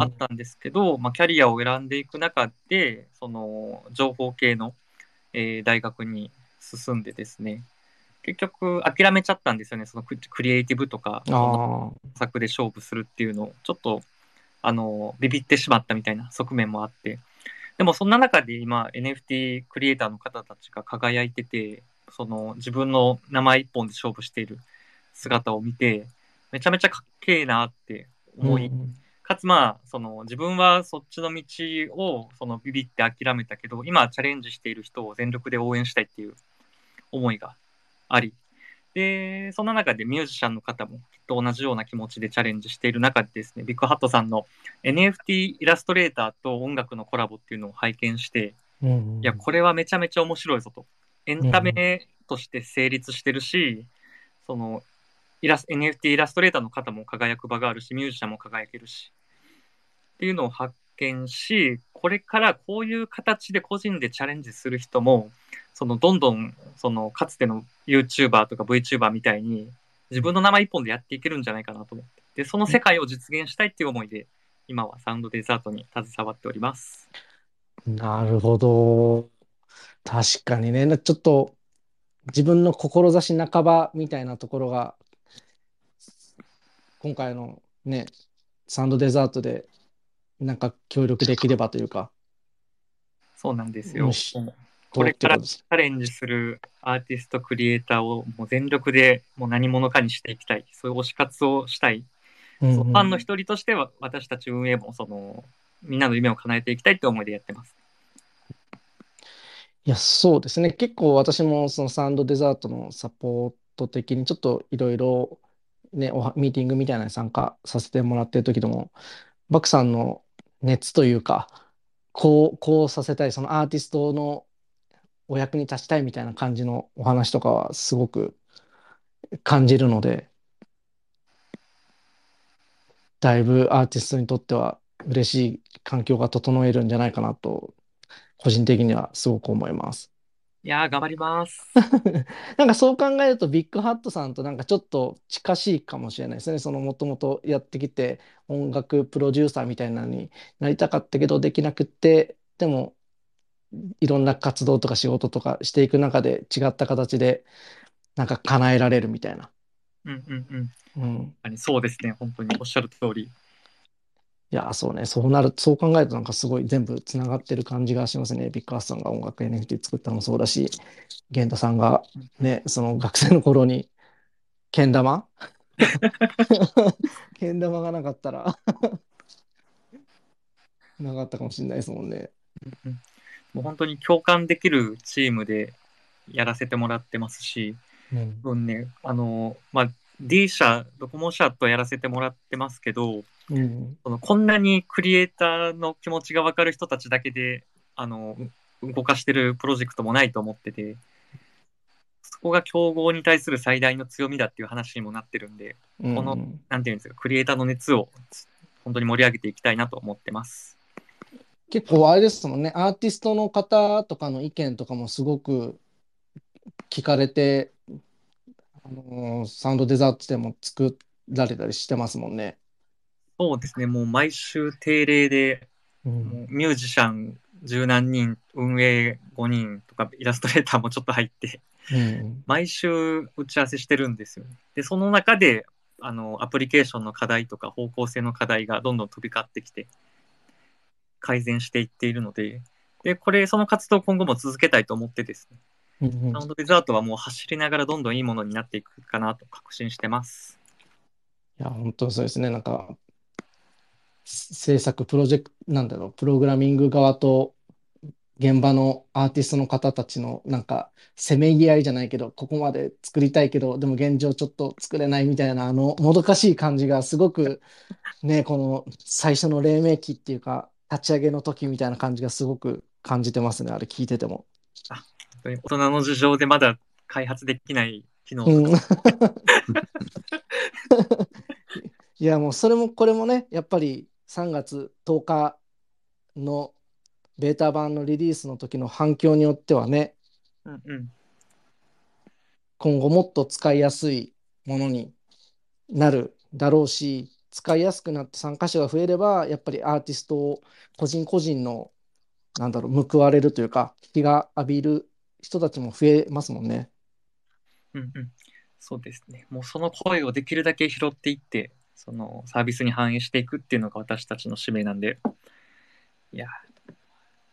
Speaker 2: あったんですけど、うん、まあ、キャリアを選んでいく中で、その、情報系のえー、大学に進んでですね、結局諦めちゃったんですよね、そのクリエイティブとか、作で勝負するっていうのを、ちょっと、あの、ビビってしまったみたいな側面もあって、でもそんな中で今 NFT クリエイターの方たちが輝いてて、その自分の名前一本で勝負している姿を見て、めちゃめちゃかっけえなって思い、うんかつまあ、その自分はそっちの道をそのビビって諦めたけど、今チャレンジしている人を全力で応援したいっていう思いがあり、で、そんな中でミュージシャンの方もきっと同じような気持ちでチャレンジしている中でですね、ビッグハットさんの NFT イラストレーターと音楽のコラボっていうのを拝見して、うんうん、いや、これはめちゃめちゃ面白いぞと。エンタメとして成立してるし、うん、そのイラス NFT イラストレーターの方も輝く場があるし、ミュージシャンも輝けるし、っていうのを発見し、これからこういう形で個人でチャレンジする人も、そのどんどん、そのかつての YouTuber とか VTuber みたいに、自分の名前一本でやっていけるんじゃないかなと思って。で、その世界を実現したいっていう思いで、今はサウンドデザートに携わっております。
Speaker 1: なるほど。確かにね、ちょっと自分の志半ばみたいなところが今回のね、サンドデザートでなんか協力できればというか。
Speaker 2: そうなんですよ。これからチャレンジするアーティスト、クリエイターをもう全力でもう何者かにしていきたい。そういう推し活をしたい。うんうん、ファンの一人としては私たち運営もそのみんなの夢を叶えていきたいって思いでやってます。
Speaker 1: いや、そうですね。結構私もそのサンドデザートのサポート的にちょっといろいろね、おミーティングみたいなのに参加させてもらってる時でも、バクさんの熱というか、こう、こうさせたい、そのアーティストのお役に立ちたいみたいな感じのお話とかはすごく感じるので、だいぶアーティストにとっては嬉しい環境が整えるんじゃないかなと、個人的にはすごく思います。
Speaker 2: いやー、頑張ります。*laughs*
Speaker 1: なんかそう考えると、ビッグハットさんとなんかちょっと近しいかもしれないですね。そのもともとやってきて、音楽プロデューサーみたいなのになりたかったけどできなくって、でも、いろんな活動とか仕事とかしていく中で違った形で、なんか叶えられるみたいな。
Speaker 2: うんうんうん。うん、そうですね、本当におっしゃる通り。
Speaker 1: いや、そうね、そうなる、そう考えるとなんかすごい全部つながってる感じがしますね。ビッグアスさんが音楽 NFT 作ったのもそうだし、源太さんがね、その学生の頃に、けん玉？*laughs* けん玉がなかったら *laughs* なかったかもしれないですもんね。
Speaker 2: もう本当に共感できるチームでやらせてもらってますし、うん、ね、あの、まあ、D 社、ドコモ社とやらせてもらってますけど、
Speaker 1: うん。
Speaker 2: そのこんなにクリエイターの気持ちが分かる人たちだけで、あの、動かしてるプロジェクトもないと思ってて、そこが競合に対する最大の強みだっていう話にもなってるんで、
Speaker 1: こ
Speaker 2: このなんていうんですか、クリエイターの熱を本当に盛り上げていきたいなと思ってます。
Speaker 1: 結構あれですもんね、アーティストの方とかの意見とかもすごく聞かれて、あのーサウンドデザートでも作られたりしてますもんね。
Speaker 2: そうですね、もう毎週定例で、
Speaker 1: うん
Speaker 2: ミュージシャン十何人、運営5人とか、イラストレーターもちょっと入って、
Speaker 1: うん
Speaker 2: 毎週打ち合わせしてるんですよね。で、その中で、あの、アプリケーションの課題とか方向性の課題がどんどん飛び交ってきて、改善していっているので、で、これ、その活動を今後も続けたいと思ってですね、
Speaker 1: うん
Speaker 2: サウンドデザートはもう走りながらどんどんいいものになっていくかなと確信してます。
Speaker 1: いや、本当にそうですね。なんか、制作プロジェクト、なんだろう、プログラミング側と現場のアーティストの方たちのなんか、せめぎ合いじゃないけど、ここまで作りたいけど、でも現状ちょっと作れないみたいな、あの、もどかしい感じがすごく、ね、この最初の黎明期っていうか、立ち上げの時みたいな感じがすごく感じてますね、あれ聞いてても。
Speaker 2: 本当に大人の事情でまだ開発できない機能と
Speaker 1: うん
Speaker 2: か、*laughs*
Speaker 1: いやもうそれもこれもねやっぱり3月10日のベータ版のリリースの時の反響によってはね
Speaker 2: うんうん、
Speaker 1: 今後もっと使いやすいものになるだろうし使いやすくなって参加者が増えればやっぱりアーティストを個人個人のなんだろう報われるというか日が浴びる人たちも増えますもんね。
Speaker 2: うんうん。そうですね。もうその声をできるだけ拾っていって、そのサービスに反映していくっていうのが私たちの使命なんで、いや、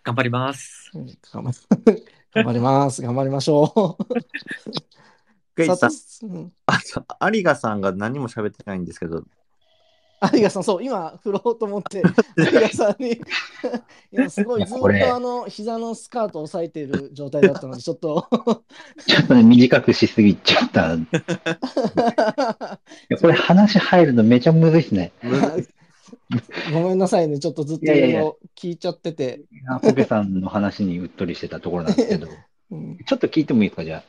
Speaker 2: 頑張ります。
Speaker 1: うん頑張 *laughs* 頑張ります。頑張りましょう。
Speaker 3: クイズさん
Speaker 1: さとうん
Speaker 3: あ有賀さんが何も喋ってないんですけど、*laughs*
Speaker 1: 有賀さん、そう、今、振ろうと思って、*laughs* 有賀さんに、*laughs* 今、すごい、ずっとあの、膝のスカートを押さえている状態だったので、ちょっと、
Speaker 5: ちょっとね、短くしすぎちゃった。いやこれ話入るのめちゃむずいっすね。
Speaker 1: ごめんなさいね、ちょっとずっと聞いちゃってて、
Speaker 5: ホペさんの話にうっとりしてたところなんですけど、
Speaker 1: うん
Speaker 5: ちょっと聞いてもいいですか、じゃあ。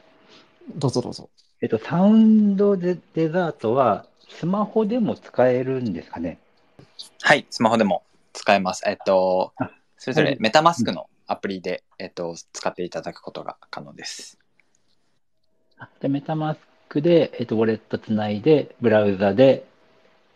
Speaker 1: どうぞどうぞ。
Speaker 5: えっと、サウンドデデザートは、スマホでも使えるんですかね？
Speaker 4: はい、スマホでも使えます。えっと
Speaker 5: あ、
Speaker 4: それぞ
Speaker 5: はい
Speaker 4: れメタマスクのアプリで、えっと、使っていただくことが可能です。
Speaker 5: あで、メタマスクで、えっと、ウォレットつないで、ブラウザで、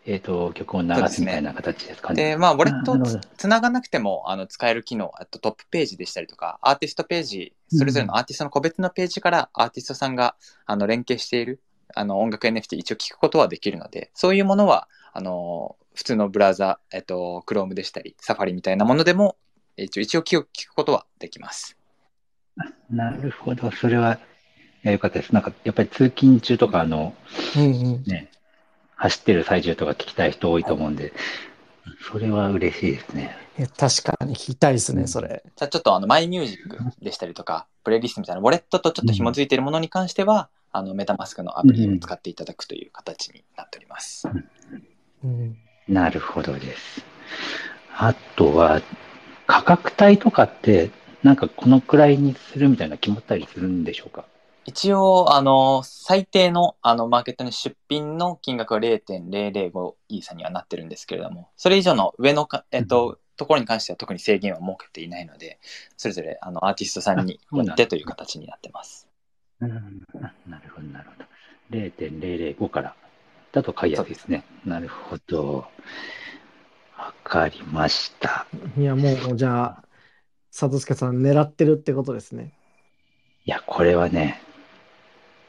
Speaker 5: えっと、曲を流すみたいな形ですかね？
Speaker 4: で、まあ、ウォレットつながなくてもあの使える機能、あとトップページでしたりとか、アーティストページ、それぞれのアーティストの個別のページからアーティストさんがあの連携しているあの音楽 NFT 一応聞くことはできるので、そういうものはあの普通のブラウザ、えっと、Chrome でしたり、Safari みたいなものでも一応一応聞くことはできます。
Speaker 5: なるほど、それは、よかったです。なんか、やっぱり通勤中とか、あの、
Speaker 1: うんうん。
Speaker 5: ね、走ってる最中とか聞きたい人多いと思うんで、それは嬉しいですね。
Speaker 1: 確かに聞きたいですね、
Speaker 5: うん
Speaker 1: それ。
Speaker 4: じゃあちょっとあのマイミュージックでしたりとか、プレイリストみたいなウォレットとちょっと紐づいているものに関しては、あのメタマスクのアプリを使っていただくという形になっております。
Speaker 1: うん
Speaker 5: なるほどです。あとは、価格帯とかって、なんかこのくらいにするみたいな決まったりするんでしょうか？
Speaker 4: 一応、あの、最低のあのマーケットに出品の金額は0.005イーサにはなってるんですけれども、それ以上の上のか、えっと、ところに関しては特に制限は設けていないので、それぞれあのアーティストさんによってという形になってます。
Speaker 5: うん、あなるほど、なるほど。0.005からだと買いやすいですね。なるほど。わかりました。
Speaker 1: いや、もう、じゃあ、佐助さん狙ってるってことですね。
Speaker 5: いや、これはね、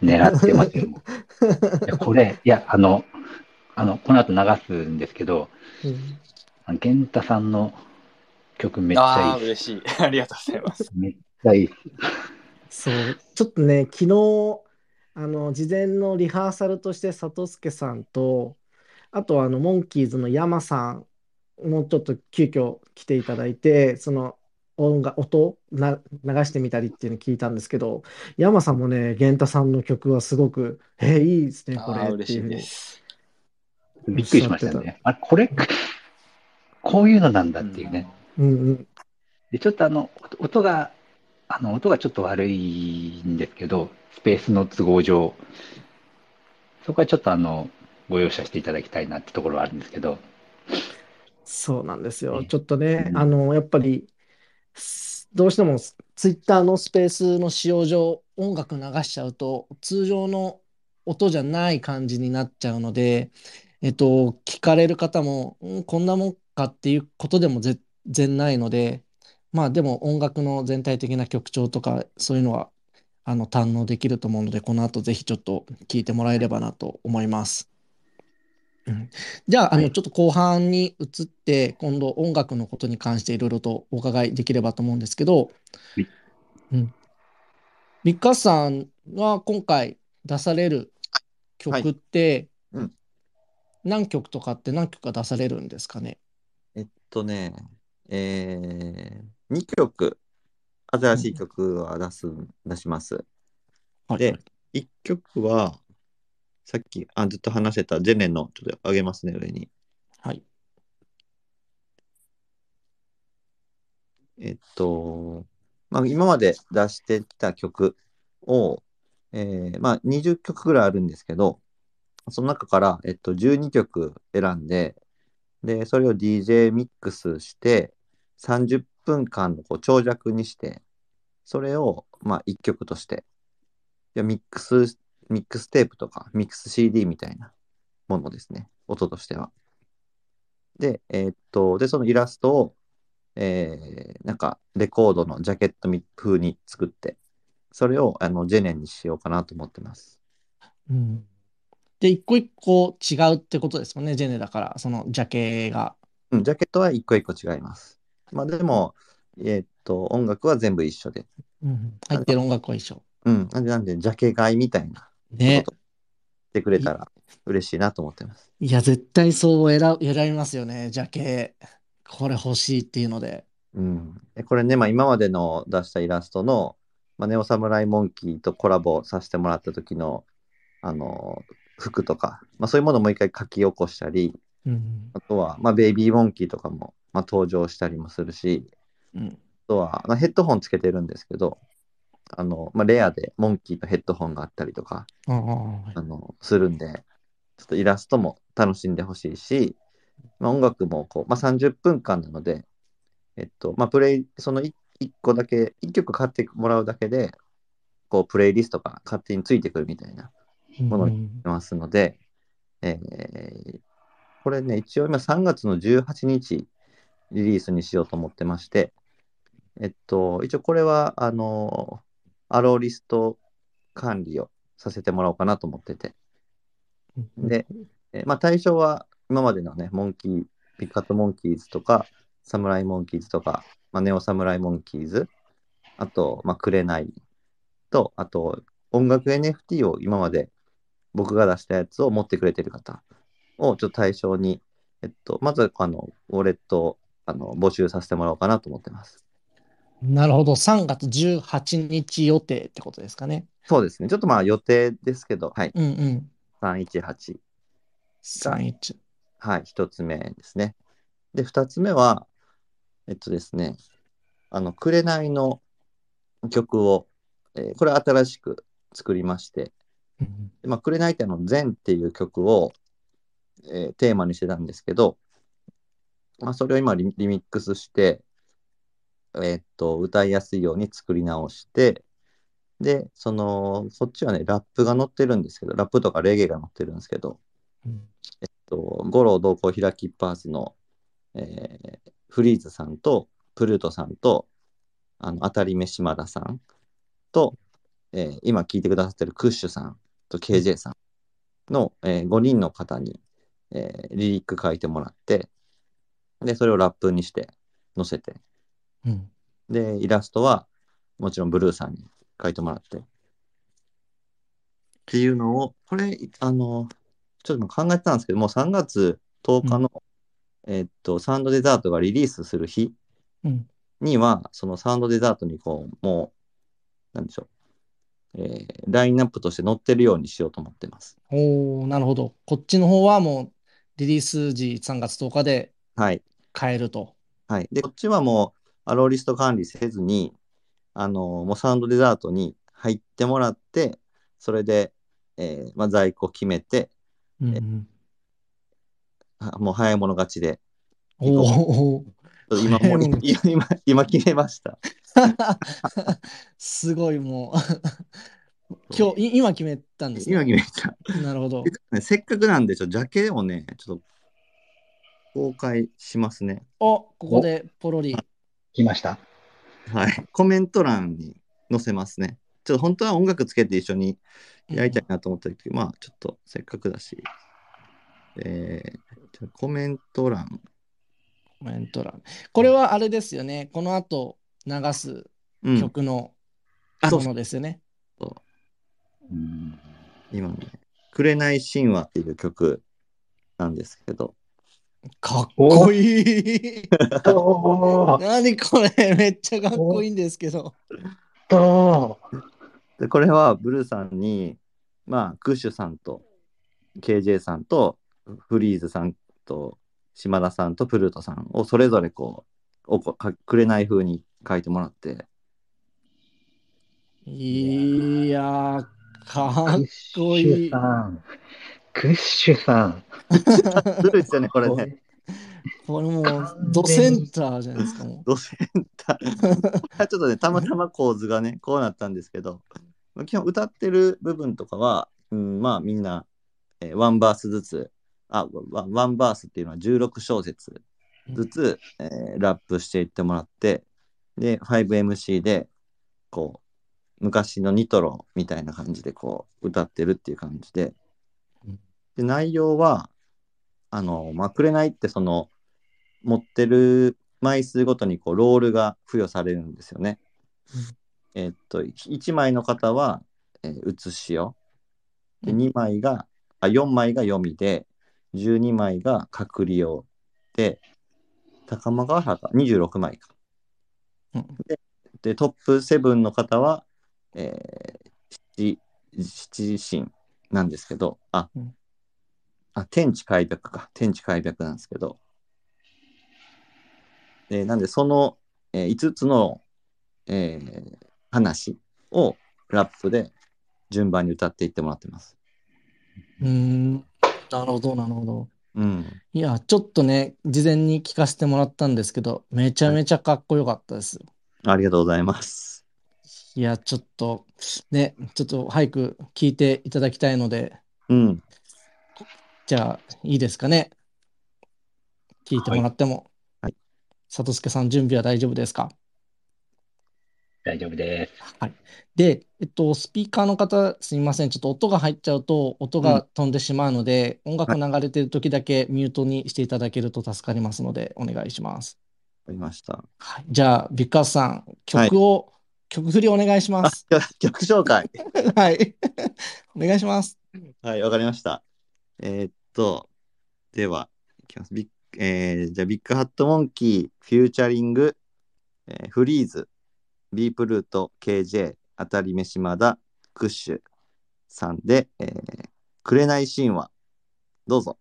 Speaker 5: 狙ってますよ。*laughs* いやこれ、いや、あの、あの、この後流すんですけど、
Speaker 1: うん
Speaker 5: 玄太さんの曲めっちゃいい。
Speaker 4: 嬉しい。ありがとうございます。
Speaker 5: めっちゃいい。
Speaker 1: そう、ちょっとね、昨日、あの、事前のリハーサルとして、里助さんと、あとは、あの、モンキーズの山さんもちょっと急遽来ていただいて、その、音楽、音な流してみたりっていうのを聞いたんですけど、山さんもね、源太さんの曲はすごく、えー、いいですね、これって
Speaker 4: 嬉しいう
Speaker 1: いふうに。
Speaker 4: です。
Speaker 5: びっくりしましたね。あ、これ、こういうのなんだっていうね。
Speaker 1: うんうん。
Speaker 5: で、ちょっとあの、音音が、あの、音がちょっと悪いんですけど、スペースの都合上、そこはちょっとあの、ご容赦していただきたいなってところはあるんですけど、
Speaker 1: そうなんですよ。
Speaker 5: ね
Speaker 1: ちょっとね、
Speaker 5: うん。
Speaker 1: あの、やっぱり、すどうしてもツイッターのスペースの使用上、音楽流しちゃうと、通常の音じゃない感じになっちゃうので、えっと、聞かれる方も、んこんなもんかっていうことでも全然ないので、まあでも音楽の全体的な曲調とか、そういうのは、あの、堪能できると思うので、この後ぜひちょっと聞いてもらえればなと思います。うんじゃあ、あの、
Speaker 5: はい
Speaker 1: ちょっと後半に移って、今度音楽のことに関していろいろとお伺いできればと思うんですけど
Speaker 5: はい、
Speaker 1: うん。ビッカーさんは今回出される曲って
Speaker 3: うん、
Speaker 1: 何曲とかって何曲か出されるんですかね？
Speaker 3: えっとね、えー、2曲、新しい曲は出す、出します。
Speaker 1: はい。
Speaker 3: で1曲は、さっきあずっと話してたジェネの、ちょっと上げますね、上に。
Speaker 1: はい。
Speaker 3: えっと、まあ、今まで出してきた曲を、えーまあ、20曲ぐらいあるんですけど、その中から、えっと、12曲選んで、で、それを DJ ミックスして、30分間のこう長尺にして、それを、まあ、1曲として、いやミックス、ミックステープとか、ミックス CD みたいなものですね、音としては。で、えーっと、で、そのイラストを、えーなんか、レコードのジャケットみ風に作って、それを、あの、ジェネにしようかなと思ってます。
Speaker 1: うん。で、一個一個違うってことですもんね、ジェネだから、そのジャケが。
Speaker 3: うん、ジャケットは一個一個違います。まあ、でも、えーっと、音楽は全部一緒で。
Speaker 1: うん。入ってる音楽は一緒。
Speaker 3: うん、なんで、なんで、ジャケ買いみたいな
Speaker 1: ね。
Speaker 3: ことしてくれたら嬉しいなと思ってます。
Speaker 1: いや、絶対そう選ぶ、選びますよね、ジャケ。これ欲しいっていうので。
Speaker 3: うん。でこれね、まあ、今までの出したイラストの、まあ、ネオサムライモンキーとコラボさせてもらった時の、あの、服とか、まあ、そういうものをもう一回書き起こしたり、
Speaker 1: うん。
Speaker 3: あとは、まあ、ベイビーモンキーとかも、まあ、登場したりもするし、
Speaker 1: うん。
Speaker 3: あとは、まあ、ヘッドホンつけてるんですけど、あの、まあ、レアでモンキーとヘッドホンがあったりとか、
Speaker 1: あ
Speaker 3: の、するんで、ちょっとイラストも楽しんでほしいし、まあ、音楽もこう、まあ、30分間なので、えっと、まあ、プレイ、その 1, 個だけ、1曲買ってもらうだけで、こう、プレイリストが勝手についてくるみたいなものになってますので、えーこれね、一応今3月の18日リリースにしようと思ってまして、えっと、一応これは、あの、アローリスト管理をさせてもらおうかなと思ってて、で、えまあ、対象は今までのね、モンキー、ピックアットモンキーズとか、サムライモンキーズとか、まあ、ネオサムライモンキーズ、あと、まあ、くれないと、あと、音楽 NFT を今まで僕が出したやつを持ってくれてる方をちょっと対象に、えっと、まず、あの、ウォレットあの募集させてもらおうかなと思ってます。
Speaker 1: なるほど。3月18日予定ってことですかね。
Speaker 3: そうですね。ちょっとまあ予定ですけど、はい。
Speaker 1: うんうん。
Speaker 3: 318。
Speaker 1: 31。
Speaker 3: はい、一つ目ですね。で、二つ目は、えっとですね、あの、紅の曲を、えーこれ新しく作りまして、まあ、紅ってあの、善っていう曲を、えーテーマにしてたんですけど、まあ、それを今リリミックスして、えーっと、歌いやすいように作り直して、で、その、こっちはね、ラップが載ってるんですけど、ラップとかレゲエが載ってるんですけど、
Speaker 1: うん。
Speaker 3: と、五郎同行開きパースの、えーフリーズさんと、プルートさんと、あの、当たり目島田さんと、えー今聞いてくださってるクッシュさんと KJ さんの、え5人の方に、えーリリック書いてもらって、で、それをラップにして載せて、
Speaker 1: うん
Speaker 3: で、イラストはもちろんブルーさんに書いてもらって。っていうのを、これ、あの、ちょっと考えてたんですけど、もう3月10日の、えっと、サウンドデザートがリリースする日
Speaker 1: うん
Speaker 3: には、そのサウンドデザートにこう、もう、なんでしょう、えーラインナップとして載ってるようにしようと思ってます。
Speaker 1: おー、なるほど。こっちの方はもうリリース時3月10日で
Speaker 3: はい。
Speaker 1: 買えると。
Speaker 3: はい。で、こっちはもう、アローリスト管理せずに、あの、もうサウンドデザートに入ってもらって、それで、えーまあ、在庫決めて、
Speaker 1: うんうん
Speaker 3: あもう早い者勝ちで、
Speaker 1: おー。
Speaker 3: 今も今、今、今決めました。
Speaker 1: すごいもう今日、い今決めたんです
Speaker 3: 今
Speaker 1: ね。
Speaker 3: 決めた。
Speaker 1: なるほど。
Speaker 3: ねせっかくなんで、ちょっとジャケをね、ちょっと公開しますね。
Speaker 1: お、ここでポロリ。
Speaker 5: 来ました。
Speaker 3: はい。コメント欄に載せますね。ちょっと本当は音楽つけて一緒にやりたいなと思ったけど、まあ、ちょっとせっかくだし。えー、コメント欄。
Speaker 1: コメント欄。これはあれですよね。この後流す
Speaker 3: うん。
Speaker 1: 曲の
Speaker 3: あ、そう
Speaker 1: も
Speaker 3: そう
Speaker 1: のですよね。
Speaker 5: うん
Speaker 3: 今のね、紅神話っていう曲なんですけど、
Speaker 1: かっこいい。何これめっちゃかっこいいんですけど。
Speaker 5: と
Speaker 3: で、これはブルーさんに、まあ、クッシュさんと KJ さんとフリーズさんと島田さんとプルートさんをそれぞれこう、おこかくれない風に書いてもらって、
Speaker 1: いやー、か
Speaker 5: ク
Speaker 1: っこいい。
Speaker 5: クッシュさん。
Speaker 3: ずるいですよね、これね。
Speaker 1: これもう、ドセンターじゃないですか、も
Speaker 3: ドセンター。ちょっとね、たまたま構図がね、こうなったんですけど、まあ基本歌ってる部分とかは、うん、まあみんな、えーワンバースずつ、あ、ワワンバースっていうのは16小節ずつ、えーラップしていってもらって、で、5MC で、こう、昔のニトロみたいな感じでこう、歌ってるっていう感じで
Speaker 1: うん、
Speaker 3: で、内容は、あの、まあ、くれないってその、持ってる枚数ごとにこうロールが付与されるんですよね。えーっと、1枚の方は、えー写しを。で、
Speaker 1: うん
Speaker 3: 2枚が、あ、4枚が読みで、12枚が隔離用で、高間川原が26枚か。
Speaker 1: うん
Speaker 3: でで、トップ7の方は、えー、七七神なんですけど、あ、
Speaker 1: うん
Speaker 3: あ、天地開闢か。天地開闢なんですけど、でなんで、その、え5つの、えー話をラップで順番に歌っていってもらってます。
Speaker 1: うーん、なるほど、なるほど。
Speaker 3: うん。
Speaker 1: いや、ちょっとね、事前に聞かせてもらったんですけど、めちゃめちゃかっこよかったです。
Speaker 3: ありがとうございます。
Speaker 1: いや、ちょっと、ね、ちょっと早く聞いていただきたいので、
Speaker 3: うん。
Speaker 1: じゃあ、いいですかね。聞いてもらっても。
Speaker 3: はい。
Speaker 1: 里助さん、準備は大丈夫ですか？
Speaker 5: 大丈夫です。
Speaker 1: はい。で、えっと、スピーカーの方、すみません。ちょっと音が入っちゃうと、音が飛んでしまうので、音楽流れてる時だけミュートにしていただけると助かりますので、お願いします。
Speaker 3: わかりました。
Speaker 1: はい。じゃあ、ビッカースさん、曲を、曲振りお願いしま
Speaker 3: あ
Speaker 1: す。、
Speaker 3: 曲紹介。*laughs*
Speaker 1: はい。お願いします。
Speaker 3: はい、わかりました。えーっと、では、いきます。ビッえーじゃあ、ビッグハットモンキー、フューチャリング、えーフリーズ、ビープルート、KJ、当たり飯まだ、クッシュさんで、えー、紅神話。どうぞ。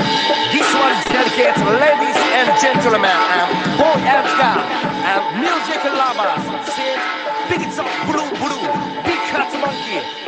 Speaker 6: This one's dedicated to ladies and gentlemen and boy and girl and music lovers.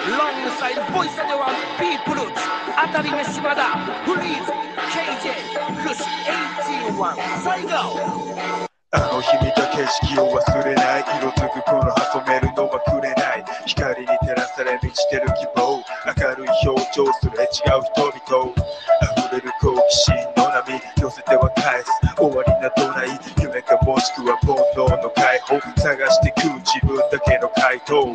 Speaker 6: Longside voice of the one, people, Atari Meshimada, Freeze, KJ, Kush 81, Saigo.
Speaker 7: あの日見た景色を忘れない色づくこの葉染めるのはくれない光に照らされ満ちてる希望明るい表情すれ違う人々溢れる好奇心の波寄せては返す終わりなどない夢かもしくは煩悩の解放探してく自分だけの回答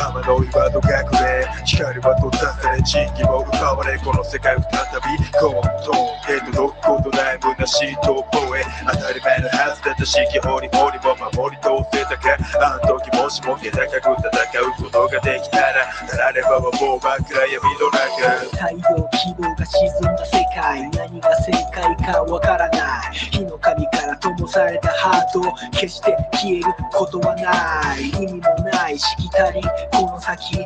Speaker 7: あまりの岩の隠れ光は閉ざされ地域も奪われこの世界再び混沌へとどくことない虚しい逃亡へ当たり前のはずだった四季折々も守り通せたかあの時もしも気高く戦うことができたらたらればはもう真っ暗闇の中
Speaker 8: 太陽希望が沈んだ世界。何が正解かわからない。火の神から灯されたハート。決して消えることはない。意味もないしきたりこの先希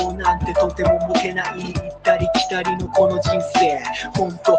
Speaker 8: 望なんてとても持てない。行ったり来たりのこの人生。ほんとど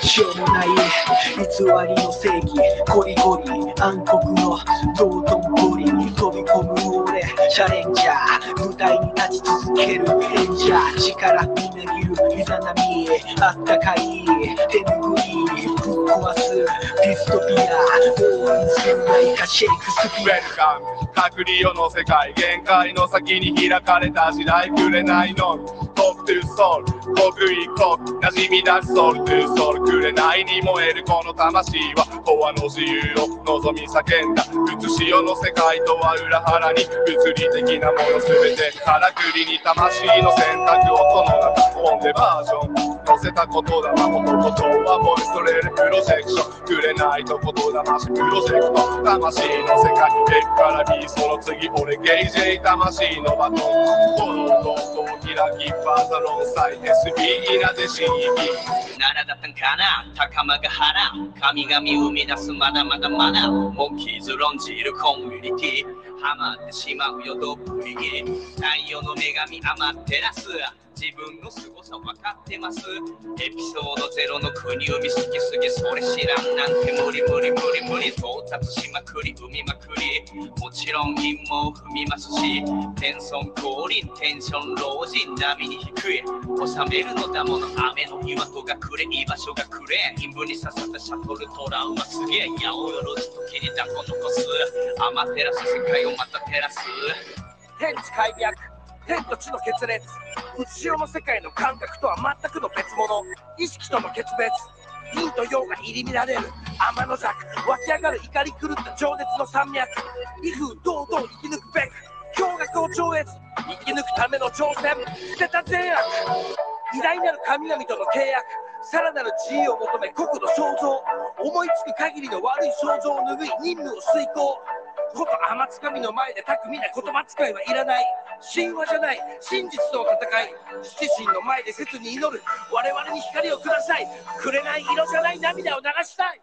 Speaker 8: うしようもない。偽りの正義ゴリゴリ暗黒の道頓堀に飛び込む俺。チャレンジャー舞台に立ち続ける演者力みなぎるいざなみあったかい手拭いぶっ壊すディストピア応援せないかシェイクスピ
Speaker 9: ウェルカム隔離世の世界限界の先に開かれた時代くれないのトークトゥーソウル国異国馴染み出すソウルトゥーソウルくれないに燃えるこの魂はコアの自由を望み叫んだ写し世の世界とは裏腹に物理的なもの全てからくりに魂の選択をこの中オンデバージョン乗せた言霊もとことはボイストレールプロジェクションくれないと言霊しプロジェクト魂の世界 F から B その次俺ゲイジェイ魂のバトンこの動向開きファーザロンサイ SB 稲で新域
Speaker 10: 奈良だったんかな高間が原神々生み出すまだまだまだモンキーズ論じるコミュニティハマってしまうよどっぷり太陽の女神アマテラス自分の凄さ分かってます。エピソードゼロの国を見すぎすぎそれ知らん。なんて無理無理無理無理到達しまくり生みまくりもちろん陰謀踏みますし天孫降臨テンション老人波に低い収めるのだもの雨の岩とがくれ居場所がくれ陰部に刺さったシャトルトラウマすげえ八百万時にダコ残すアマテラス世界をまた照らす
Speaker 6: 天地開脈天と地の決裂。うつしおの世界の感覚とは全くの別物。意識との決別。陰と陽が入り乱れる。天の弱。湧き上がる怒り狂った情熱の山脈。威風堂々生き抜くべく。驚愕を超越。生き抜くための挑戦。捨てた善悪。偉大なる神々との契約。さらなる自由を求め国土創造。思いつく限りの悪い想像を拭い任務を遂行。こと天つかみの前で巧みな言葉遣いはいらない。神話じゃない真実との戦い。七神の前で切に祈る。我々に光をください。くれない色じゃない涙を流したい。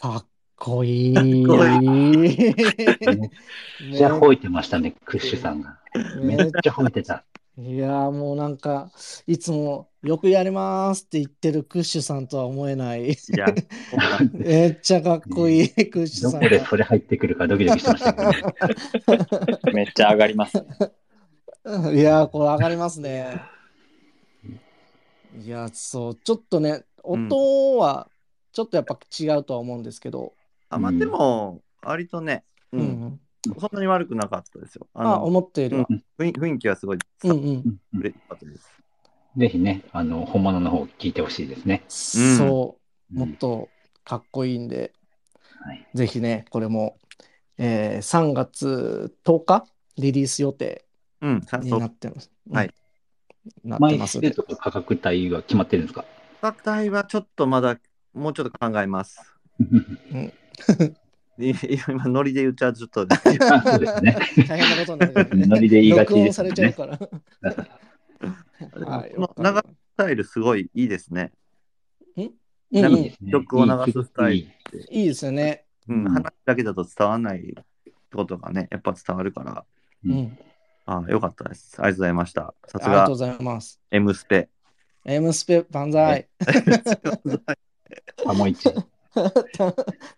Speaker 1: かっこいい。
Speaker 3: かっこい
Speaker 1: め
Speaker 5: めっちゃ吠えてましたね、クッシュさんが。めっちゃ吠えてた。
Speaker 1: いやーもうなんか、いつもよくやりますって言ってるクッシュさんとは思えない。
Speaker 3: いや、*laughs*
Speaker 1: めっちゃかっこいい、クッシュ
Speaker 5: ど
Speaker 1: さんが。
Speaker 5: こでそれ入ってくるかドキドキしてましたけどね。*laughs*
Speaker 4: めっちゃ上がりますね。*laughs*
Speaker 1: いやー、これ上がりますね。いや、そう、ちょっとね、音はちょっとやっぱ違うとは思うんですけど、
Speaker 3: あ、まあでも、割とね。そんなに悪くなかったですよ。あ
Speaker 1: あ、
Speaker 3: の、
Speaker 1: 思っているわ。
Speaker 3: 雰囲雰囲気はすごい、
Speaker 1: うんうん。
Speaker 3: 嬉しかったです。
Speaker 5: ぜひね、あの、本物の方聞いてほしいですね。
Speaker 1: そう、
Speaker 5: うん
Speaker 1: もっとかっこいいんで、
Speaker 5: はい
Speaker 1: ぜひね、これも、えー3月10日リリース予定に
Speaker 3: と
Speaker 1: なってます。
Speaker 3: はい
Speaker 1: うんなって
Speaker 5: 枚
Speaker 1: ます
Speaker 5: とか価格帯は決まってるんですか？
Speaker 3: 価格帯はちょっとまだ、もうちょっと考えます。い *laughs* 今、ノリで言っちゃうとちょっと、
Speaker 5: あそうですね。
Speaker 1: 大変なことになるね。
Speaker 5: ノリで言いがち
Speaker 1: 録音さ
Speaker 5: ですよね。
Speaker 1: れちゃうから。はい。
Speaker 3: この長スタイルすごいいいですね。
Speaker 5: いいですね
Speaker 3: 曲を流すスタイル
Speaker 5: いい
Speaker 3: って、
Speaker 1: いいですよね。
Speaker 3: うん、
Speaker 5: うん
Speaker 3: 話だけだと伝わらないことがね、やっぱ伝わるから、
Speaker 1: うん。
Speaker 5: うん
Speaker 3: あよかったです。ありがとうございました。さすが
Speaker 1: ありがとうご、ざいます。
Speaker 3: M スペ。
Speaker 1: M スペ万歳。*laughs* *laughs*
Speaker 5: タモイチ。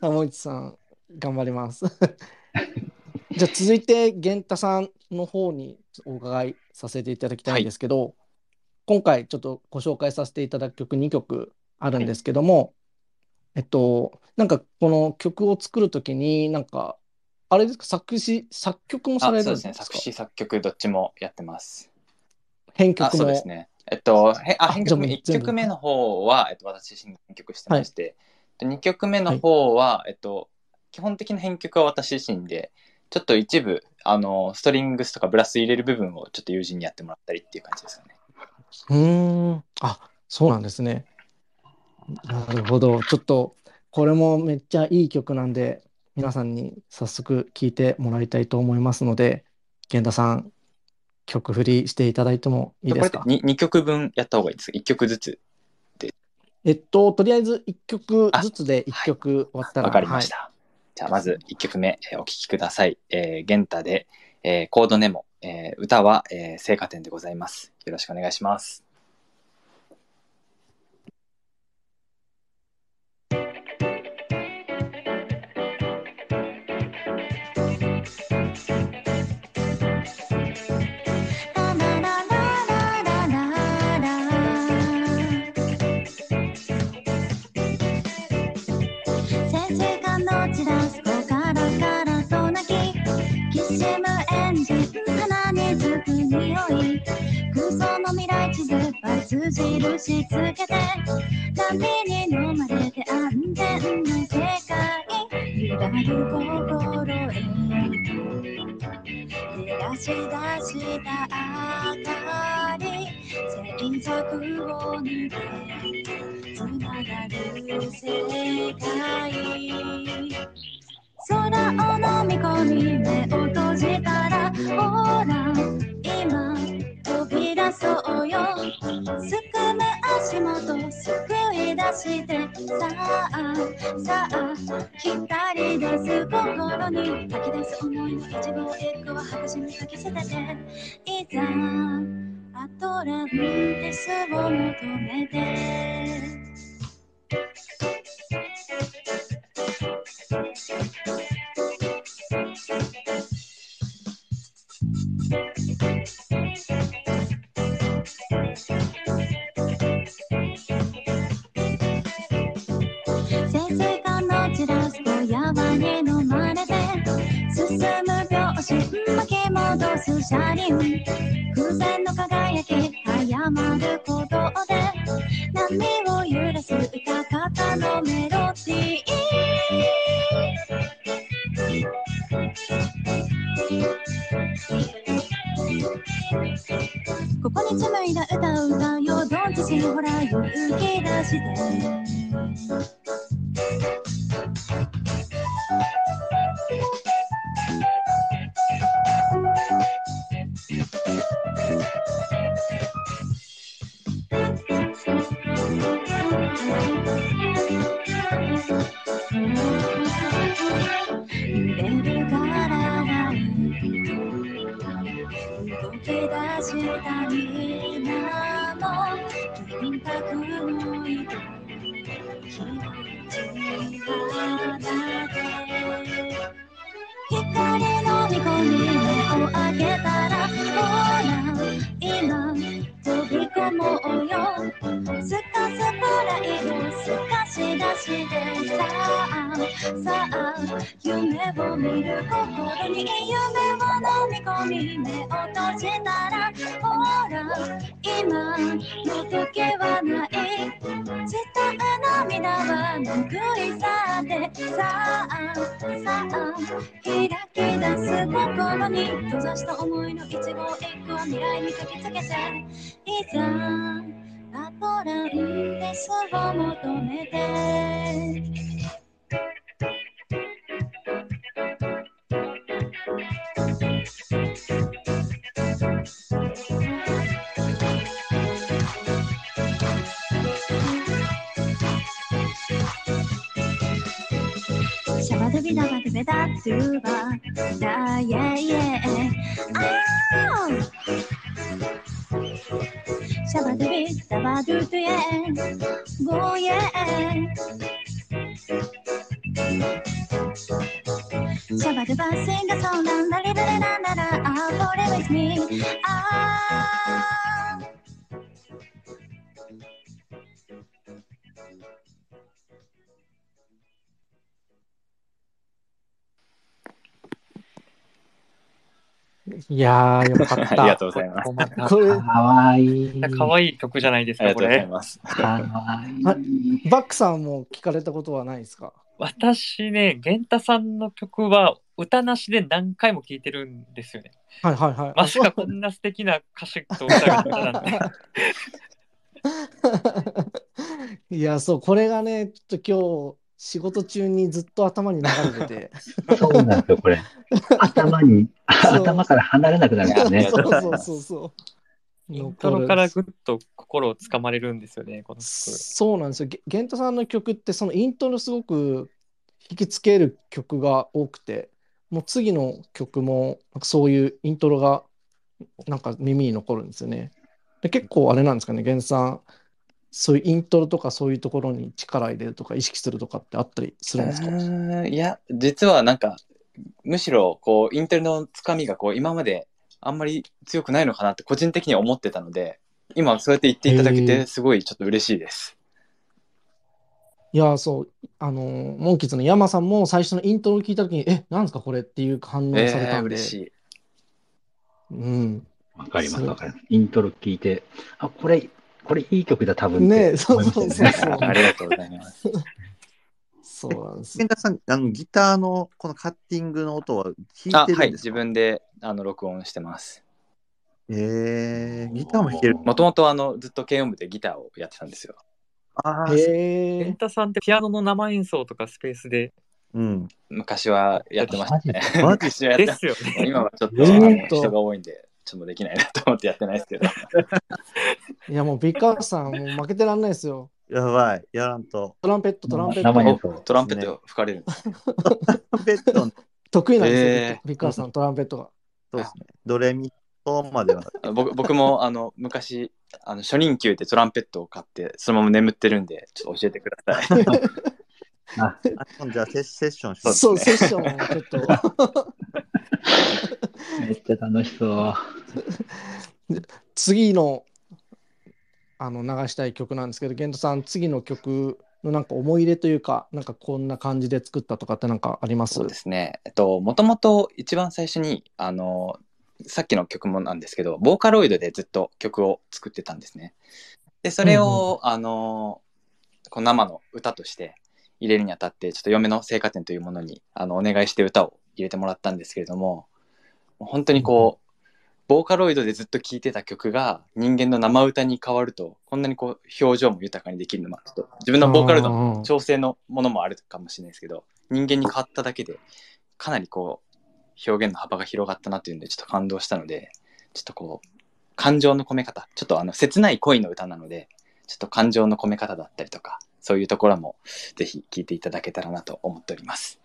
Speaker 1: たもいちさん、頑張ります。*laughs* じゃあ続いて、源太さんの方にお伺いさせていただきたいんですけど、今回ちょっとご紹介させていただく曲2曲あるんですけども、えっと、なんかこの曲を作るときに、なんか、あれですか、作詞、作曲もさ
Speaker 4: あ
Speaker 1: れ。るんですか？
Speaker 4: 作詞、作曲、どっちもやってます。あ、
Speaker 1: 編曲も？
Speaker 4: そうですね。えっと、へあ
Speaker 1: あ
Speaker 4: 編曲、1
Speaker 1: じゃあもう全部
Speaker 4: 曲目の方は、えっと、私、新曲してまして、2曲目の方は、えっと、基本的な編曲は私自身で、ちょっと一部、あの、ストリングスとかブラス入れる部分をちょっと友人にやってもらったりっていう感じですかね。
Speaker 1: うーん。あ、そうなんですね。なるほど。ちょっと、これもめっちゃいい曲なんで、皆さんに早速聴いてもらいたいと思いますので、源田さん、曲振りしていただいてもいいですか？
Speaker 4: これって 2, 曲分やった方がいいですか ?1 曲ずつ。
Speaker 1: えっと、とりあえず1曲ずつで1曲終わったら。
Speaker 4: わかりました。じゃあ、まず1曲目、えーお聴きください。えー、ゲンタで、えーコードネモ。えー歌は、えー、聖火店でございます。よろしくお願いします。
Speaker 11: 地図バツ印つけて波に飲まれて安全な世界揺らぐ心へ照らし出した。明かり制作を抜けつながる世界。空を飲み込み目を閉じたらほら今飛び出そうよ。すくむ足元すくい出してさあさあ光り出す心に。吐き出す思いの一部を一個は白紙に書き捨てていざアトランティスを求めて。潜水艦のチラスと山に飲まれて進む拍子巻き戻す車輪。風船の輝き早まることで。波ここに紡いだ歌を歌うよ。どん自身ほら勇気出して。を飲み込み目を閉じたらほら今の時はない伝う涙は拭い去ってさあさあ開き出す心に閉ざした思いの一号一個は未来に書きつけていざアトランティスを求めて。ゥビダバドゥベダドゥバダイェイェイあーシャバドゥビダバドゥドゥエゴーイェシャバドゥバシンガソンランラリラララララあー for it with me あ
Speaker 1: いやー、よかっ
Speaker 4: ありが
Speaker 1: た。
Speaker 4: とうございます。
Speaker 1: これ、
Speaker 5: かわいい。
Speaker 2: 可愛い曲じゃないですか、こ
Speaker 4: ありがとうござい
Speaker 2: れ。
Speaker 4: ます。
Speaker 5: かわいい。
Speaker 1: バックさんも聞かれたことはないですか？
Speaker 2: 私ね、源太さんの曲は歌なしで何回も聴いてるんですよね。
Speaker 1: はいはいはい。
Speaker 2: まさかこんな素敵な歌詞と歌が出たなんて。*laughs*
Speaker 1: いや、そう、これがね、ちょっと今日、仕事中にずっと頭に流れてて。
Speaker 5: そうなんですよ、これ。頭に、
Speaker 1: そう
Speaker 5: 頭から離れなくなるんですよね。*laughs*
Speaker 1: そうそうそうそう。
Speaker 2: イントロからぐっと心をつかまれるんですよね、この曲。
Speaker 1: そうなんですよ。ゲゲントさんの曲って、そのイントロすごく引きつける曲が多くて、もう次の曲も、なんかそういうイントロが、なんか耳に残るんですよね。で結構あれなんですかね、ゲンさん、そういうイントロとかそういうところに力入れるとか意識するとかってあったりするんですか？
Speaker 4: いや、実はなんか、むしろ、こう、インテルのつかみが、こう、今まであんまり強くないのかなって、個人的には思ってたので、今、そうやって言っていただけて、すごいちょっと嬉しいです。
Speaker 1: いや、そう、あの、モンキーズの山さんも最初のイントロを聞いたときに、え、なんですかこれっていう反応
Speaker 4: えー、
Speaker 1: されたんで、
Speaker 4: 嬉しい。
Speaker 1: うん。
Speaker 5: わかります、わかります。イントロ聞いて、あ、これ、これいい曲だ、多分
Speaker 1: ねそうそう。そうそう。
Speaker 4: ありがとうございます。
Speaker 1: そうなんです
Speaker 3: 健。太さん、あのギターのこのカッティングの音は
Speaker 4: あ、
Speaker 3: 弾いて
Speaker 4: はい、自
Speaker 3: るんですか？
Speaker 4: 分で、あの、録音してます。
Speaker 3: えー、ギターも弾ける。
Speaker 4: もともと、あの、ずっと軽音部でギターをやってたんですよ。
Speaker 3: ああ、
Speaker 1: へえ。
Speaker 2: 源太さんってピアノの生演奏とかスペースで？
Speaker 3: うん。
Speaker 4: 昔はやってましたね。
Speaker 3: マジ *laughs*
Speaker 4: 昔はやって
Speaker 2: ですよね。
Speaker 4: 今はちょっと、人が多いんで、ちょっとできないなと思ってやってないですけど。*laughs*
Speaker 1: いや、もうビッカーさん、もう負けてらんないですよ。
Speaker 3: やばい、やらんと。
Speaker 1: トランペット、トランペット。
Speaker 5: 生演奏。
Speaker 4: トランペット吹かれるんです。
Speaker 3: ベッド、
Speaker 1: 得意なんですよ、
Speaker 4: えー
Speaker 1: ビッカーさん、トランペットが。
Speaker 3: そうですね。ドレミトまでは。
Speaker 4: 僕僕もあの昔あの初任給でトランペットを買ってそのまま眠ってるんでちょっと教えてください。*laughs*
Speaker 5: あ、
Speaker 3: あ今度じゃあセッセッションします。
Speaker 1: そう、セッションをちょっと。*laughs*
Speaker 5: めっちゃ楽しそう。*laughs*
Speaker 1: 次の、あの、流したい曲なんですけど、ゲントさん、次の曲のなんか思い入れというか、なんかこんな感じで作ったとかってなんかあります？
Speaker 4: そうですね。えっともともと一番最初にあのさっきの曲もなんですけどボーカロイドでずっと曲を作ってたんですね。でそれを、あのこう生の歌として入れるにあたってちょっと嫁の生花店というものにあのお願いして歌を入れてもらったんですけれども本当にこう、ボーカロイドでずっと聴いてた曲が人間の生歌に変わるとこんなにこう表情も豊かにできるのはちょっと。自分のボーカロイドの調整のものもあるかもしれないですけど人間に変わっただけでかなりこう表現の幅が広がったなっていうんでちょっと感動したのでちょっとこう感情の込め方ちょっとあの切ない恋の歌なのでちょっと感情の込め方だったりとかそういうところもぜひ聴いていただけたらなと思っております。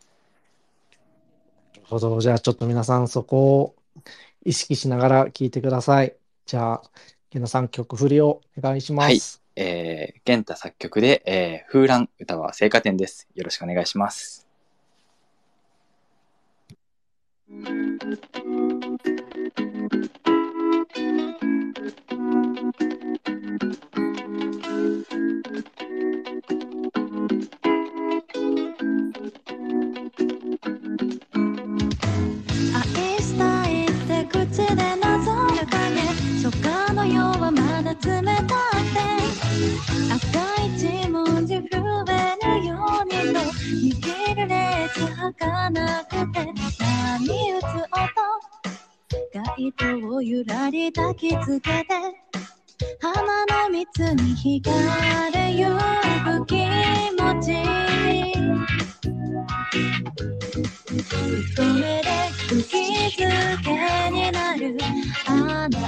Speaker 1: るほど。じゃあちょっと皆さんそこを意識しながら聞いてください。じゃあ、ゲントさん曲振りをお願いします。
Speaker 4: えー、玄太作曲で、えー、風蘭歌は聖火店です。よろしくお願いします。
Speaker 11: 赤い一文字震えるようにと握るレース儚くて波打つ音街灯をゆらり抱きつけて花の蜜に惹かれゆく気持ち太めで釘付けになるあな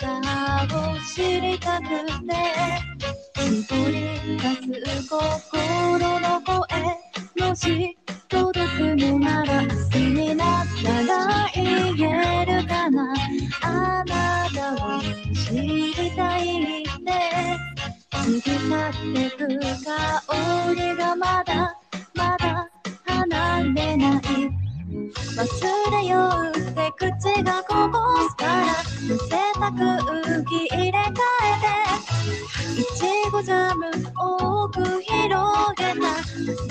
Speaker 11: たを知りたくて。絞り出す心の声もし届くのなら明日になったら言えるかなあなたを知りたいって過ぎ去ってく香りがまだまだ離れない。忘れようって口がこぼす。から寄せた空気入れ替えていちごジャム多く広げた。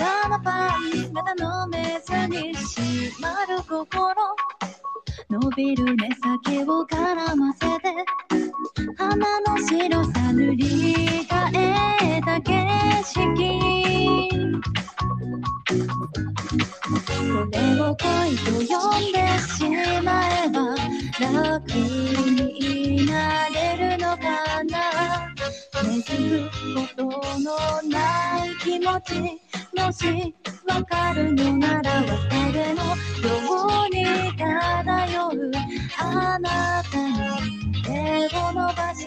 Speaker 11: 朝のパンまだ飲めずに閉まる心伸びる目先を絡ませて花の白さ塗り替えた景色。これを恋と呼んでしまえば楽になれるのかな？根付くことのない気持ちもしわかるのなら忘れのように漂うあなたに手を伸ばして。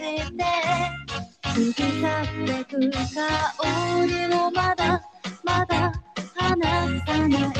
Speaker 11: 過ぎ去ってく香りをまだまだ離さない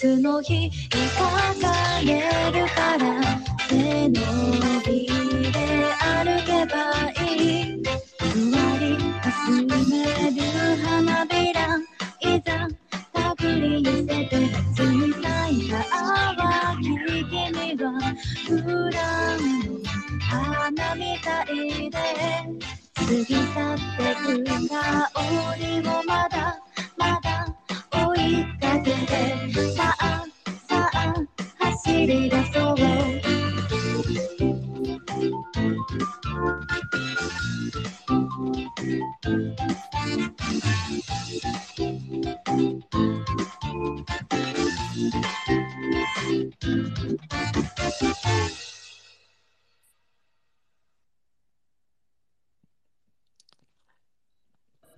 Speaker 11: 夏の日かれるから背伸びで歩けばいい。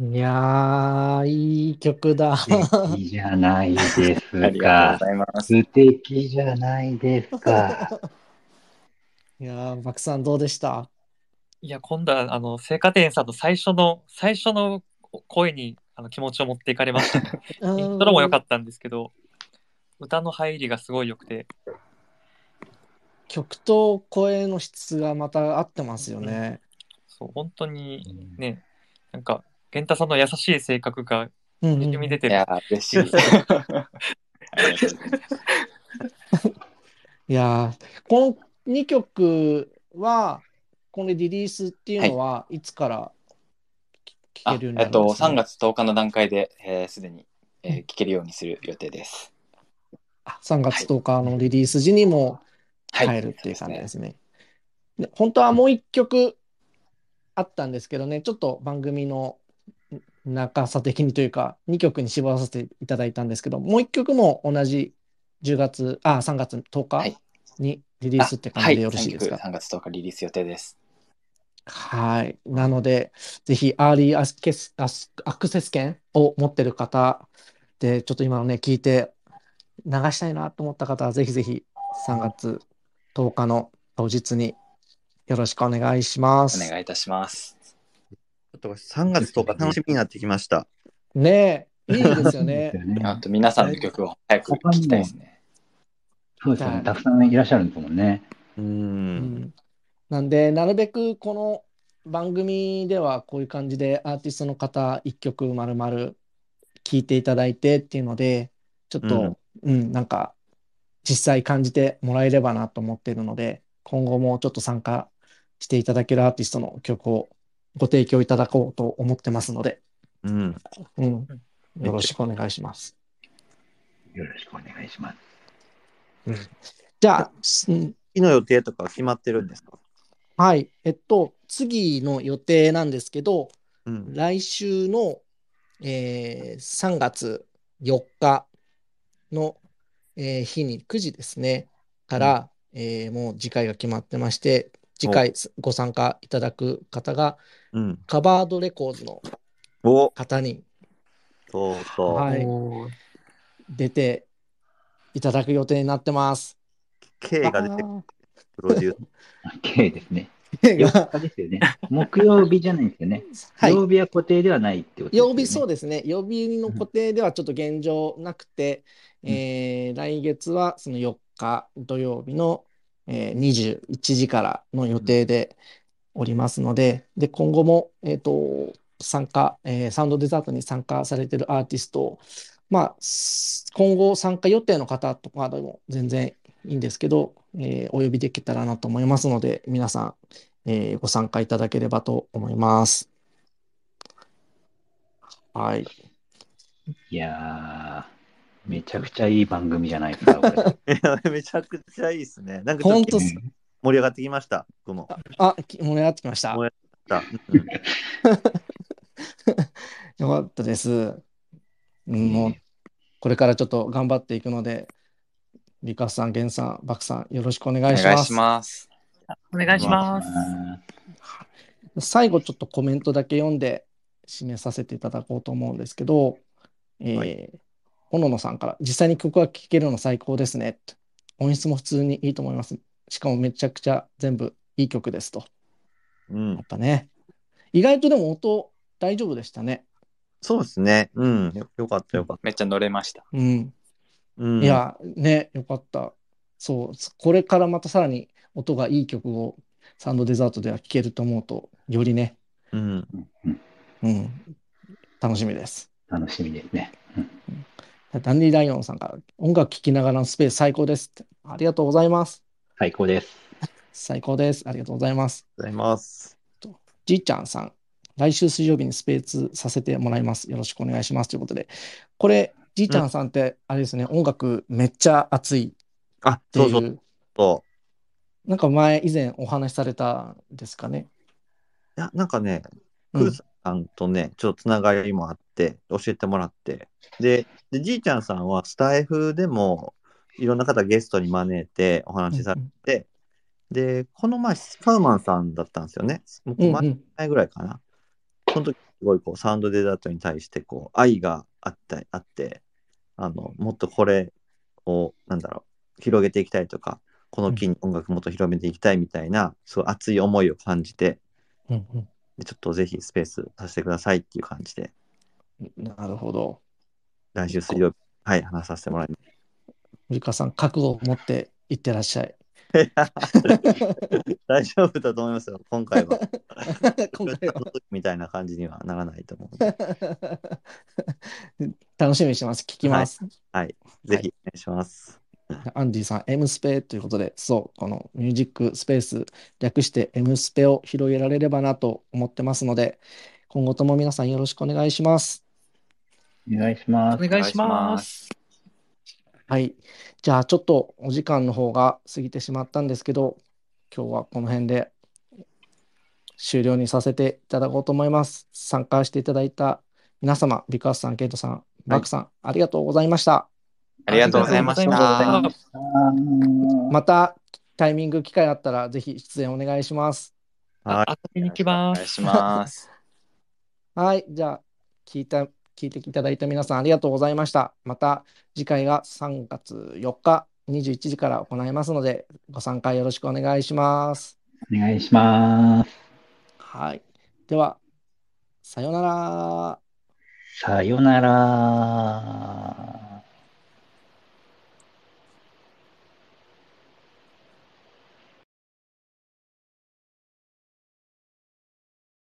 Speaker 11: い
Speaker 1: やー、いい曲だ。
Speaker 5: 素敵じゃないです *laughs*
Speaker 4: ありが
Speaker 5: か
Speaker 4: とうご。ざいます。
Speaker 5: 素敵じゃないですか。*laughs*
Speaker 1: いやー、バクさんどうでした？
Speaker 2: いや、今度は、あの、聖火店さんの最初の、最初の声にあの気持ちを持っていかれましたね。*laughs* イントロも良かったんですけど、歌の入りがすごい良くて、
Speaker 1: 曲と声の質がまた合ってますよね。
Speaker 2: そう、本当にね、なんか、源太さんの優しい性格が
Speaker 1: うんうん
Speaker 2: にじみ出てる。
Speaker 4: いや、嬉しい。*laughs* い
Speaker 1: やー、この2曲は、このリリースっていうのはい。つから聴
Speaker 4: あ
Speaker 1: けるようにな
Speaker 4: えっと、
Speaker 1: るんですか
Speaker 4: 3月10日の段階で、えーすでに、えー聞けるようにする予定です。
Speaker 1: あ3月10日のリリース時にも
Speaker 4: はい
Speaker 1: 入るっていう感じですね。で本当はもう一曲あったんですけどね、ちょっと番組の長さ的にというか、2曲に絞らせていただいたんですけど、もう一曲も同じ10月、あ、3月10日にリリースって感じでよろしいですか
Speaker 4: ？3月10日リリース予定です。
Speaker 1: はい。なので、ぜひ、 early アスケスアスアクセス券を持ってる方で、ちょっと今のね、聞いて流したいなと思った方は、ぜひぜひ3月10日の当日によろしくお願いします。
Speaker 4: お願いいたします。
Speaker 3: ちょっと3月10日楽しみになってきました。
Speaker 1: ねえ、いいですよね。*laughs*
Speaker 4: あと皆さんの曲を早く聞きたいですね。
Speaker 5: そうですよね。たくさんいらっしゃるんですもんね。
Speaker 3: うん。
Speaker 1: なんで、なるべくこの番組ではこういう感じでアーティストの方一曲まるまる聴いていただいてっていうので、ちょっと、うん、なんか実際感じてもらえればなと思っているので、今後もちょっと参加していただけるアーティストの曲をご提供いただこうと思ってますので、
Speaker 3: うん。
Speaker 1: うん、よろしくお願いします。
Speaker 5: よろしくお願いします。
Speaker 1: じゃあ、うん
Speaker 3: 次の予定とか決まってるんですか？
Speaker 1: はい。えっと、次の予定なんですけど、
Speaker 3: うん。
Speaker 1: 来週の、えー3月4日の、えー日に9時ですね、から、えーもう次回が決まってまして、次回ご参加いただく方が、
Speaker 3: うん。
Speaker 1: カバードレコーズの
Speaker 3: お
Speaker 1: 方に、
Speaker 3: とうとう。
Speaker 1: はい、出ていただく予定になってます。
Speaker 3: K が出てプロデュース。*laughs*
Speaker 5: K ですね。
Speaker 1: K
Speaker 5: 4
Speaker 1: が、
Speaker 5: 日ですよね。木曜日じゃないんですよね。
Speaker 1: はい。
Speaker 5: 曜日は固定ではないってことですよね。
Speaker 1: 曜日そうですね。曜日の固定ではちょっと現状なくて、えー来月はその4日土曜日の、えー21時からの予定でおりますので、で、今後も、えっと、参加、えーサウンドデザートに参加されてるアーティストを、まあ、す今後参加予定の方とかでも全然いいんですけど、えーお呼びできたらなと思いますので、皆さん、えーご参加いただければと思います。はい。
Speaker 5: いやー、めちゃくちゃいい番組じゃないですか、*laughs*
Speaker 3: めちゃくちゃいいですね。なんかちょっと
Speaker 1: 本当っす
Speaker 3: 盛り上がってきました。僕も。
Speaker 1: あ、き盛り上がってきました。
Speaker 3: 盛り上がったうん *laughs*
Speaker 1: よかったです。うんもう、これからちょっと頑張っていくので、リカさん、ゲンさん、バクさん、よろしくお願いします
Speaker 4: お願いし。ます。
Speaker 2: お願いします。
Speaker 1: 最後、ちょっとコメントだけ読んで締めさせていただこうと思うんですけど、えー小野野さんから、実際に曲が聴けるの最高ですね。音質も普通にいいと思います。しかもめちゃくちゃ全部いい曲ですと。
Speaker 3: うん
Speaker 1: やっぱね。意外とでも音大丈夫でしたね。
Speaker 3: そうですね。うん。よよかったよかった。
Speaker 4: めっちゃ乗れました。
Speaker 1: うん。
Speaker 3: うん
Speaker 1: いや、ね、よかった。そう、これからまたさらに音がいい曲をサウンドデザートでは聴けると思うと、よりね、
Speaker 3: うん。
Speaker 1: うん、楽しみです。
Speaker 5: 楽しみですね。
Speaker 1: ダンディライオンさんから音楽聴きながらのスペース最高ですって。ありがとうございます。
Speaker 5: 最高です。
Speaker 1: 最高です。ありがとうございます。
Speaker 3: ございます。
Speaker 1: じいちゃんさん、来週水曜日にスペースさせてもらいます。よろしくお願いします。ということで、これ、じいちゃんさんって、あれですね、音楽めっちゃ熱い
Speaker 3: あ、
Speaker 1: って
Speaker 3: そうそう
Speaker 1: いう、
Speaker 3: そ
Speaker 1: なんか前、以前お話しされたんですかね。
Speaker 3: う。いや、なんかね、
Speaker 1: うん
Speaker 3: クーさんとね、ちょっとつながりもあって、教えてもらって。で、でじいちゃんさんはスタイフでも、いろんな方ゲストに招いてお話しされて、で、この前、スパウマンさんだったんですよね。もう前前ぐらいかな。その時、すごいこう、サウンドデザートに対して、こう、愛があったあって、あの、もっとこれを、なんだろう、広げていきたいとか、この機に音楽もっと広めていきたいみたいな、すごい熱い思いを感じて、
Speaker 1: うんうん
Speaker 3: でちょっとぜひスペースさせてくださいっていう感じで、
Speaker 1: なるほど。
Speaker 3: 来週水曜日、はい、話させてもらいます。
Speaker 1: 森川さん、覚悟を持っていってらっしゃい。*laughs*
Speaker 3: 大丈夫だと思いますよ、今回は。*laughs*
Speaker 1: 今回は
Speaker 3: みたいな感じにはならないと思う。*laughs*
Speaker 1: 楽しみにしてます。聞きます。
Speaker 3: はい、ぜひお願いします。
Speaker 1: アンディさん、M スペということで、そう、このミュージックスペース、略して M スペを広げられればなと思ってますので、今後とも皆さんよろしくお願いします。
Speaker 5: お願いします。
Speaker 2: お願いします。
Speaker 1: はい。じゃあ、ちょっとお時間の方が過ぎてしまったんですけど、今日はこの辺で終了にさせていただこうと思います。参加していただいた皆様、ビカスさん、ケイトさん、バクさん、ありがとうございました。
Speaker 4: ありがとうございまし
Speaker 2: ありがとうございま
Speaker 4: た。
Speaker 2: した
Speaker 1: またタイミング、機会あったら、ぜひ出演お願いします。
Speaker 3: はい、
Speaker 2: 遊びに来ま
Speaker 4: お願い
Speaker 2: す。
Speaker 4: します。*laughs*
Speaker 1: はい。じゃあ、聞いた、聞いていただいた皆さん、ありがとうございました。また次回が3月4日21時から行いますので、ご参加よろしくお願いします。
Speaker 5: お願いします。
Speaker 1: はい。では、さようなら。
Speaker 5: さよなら。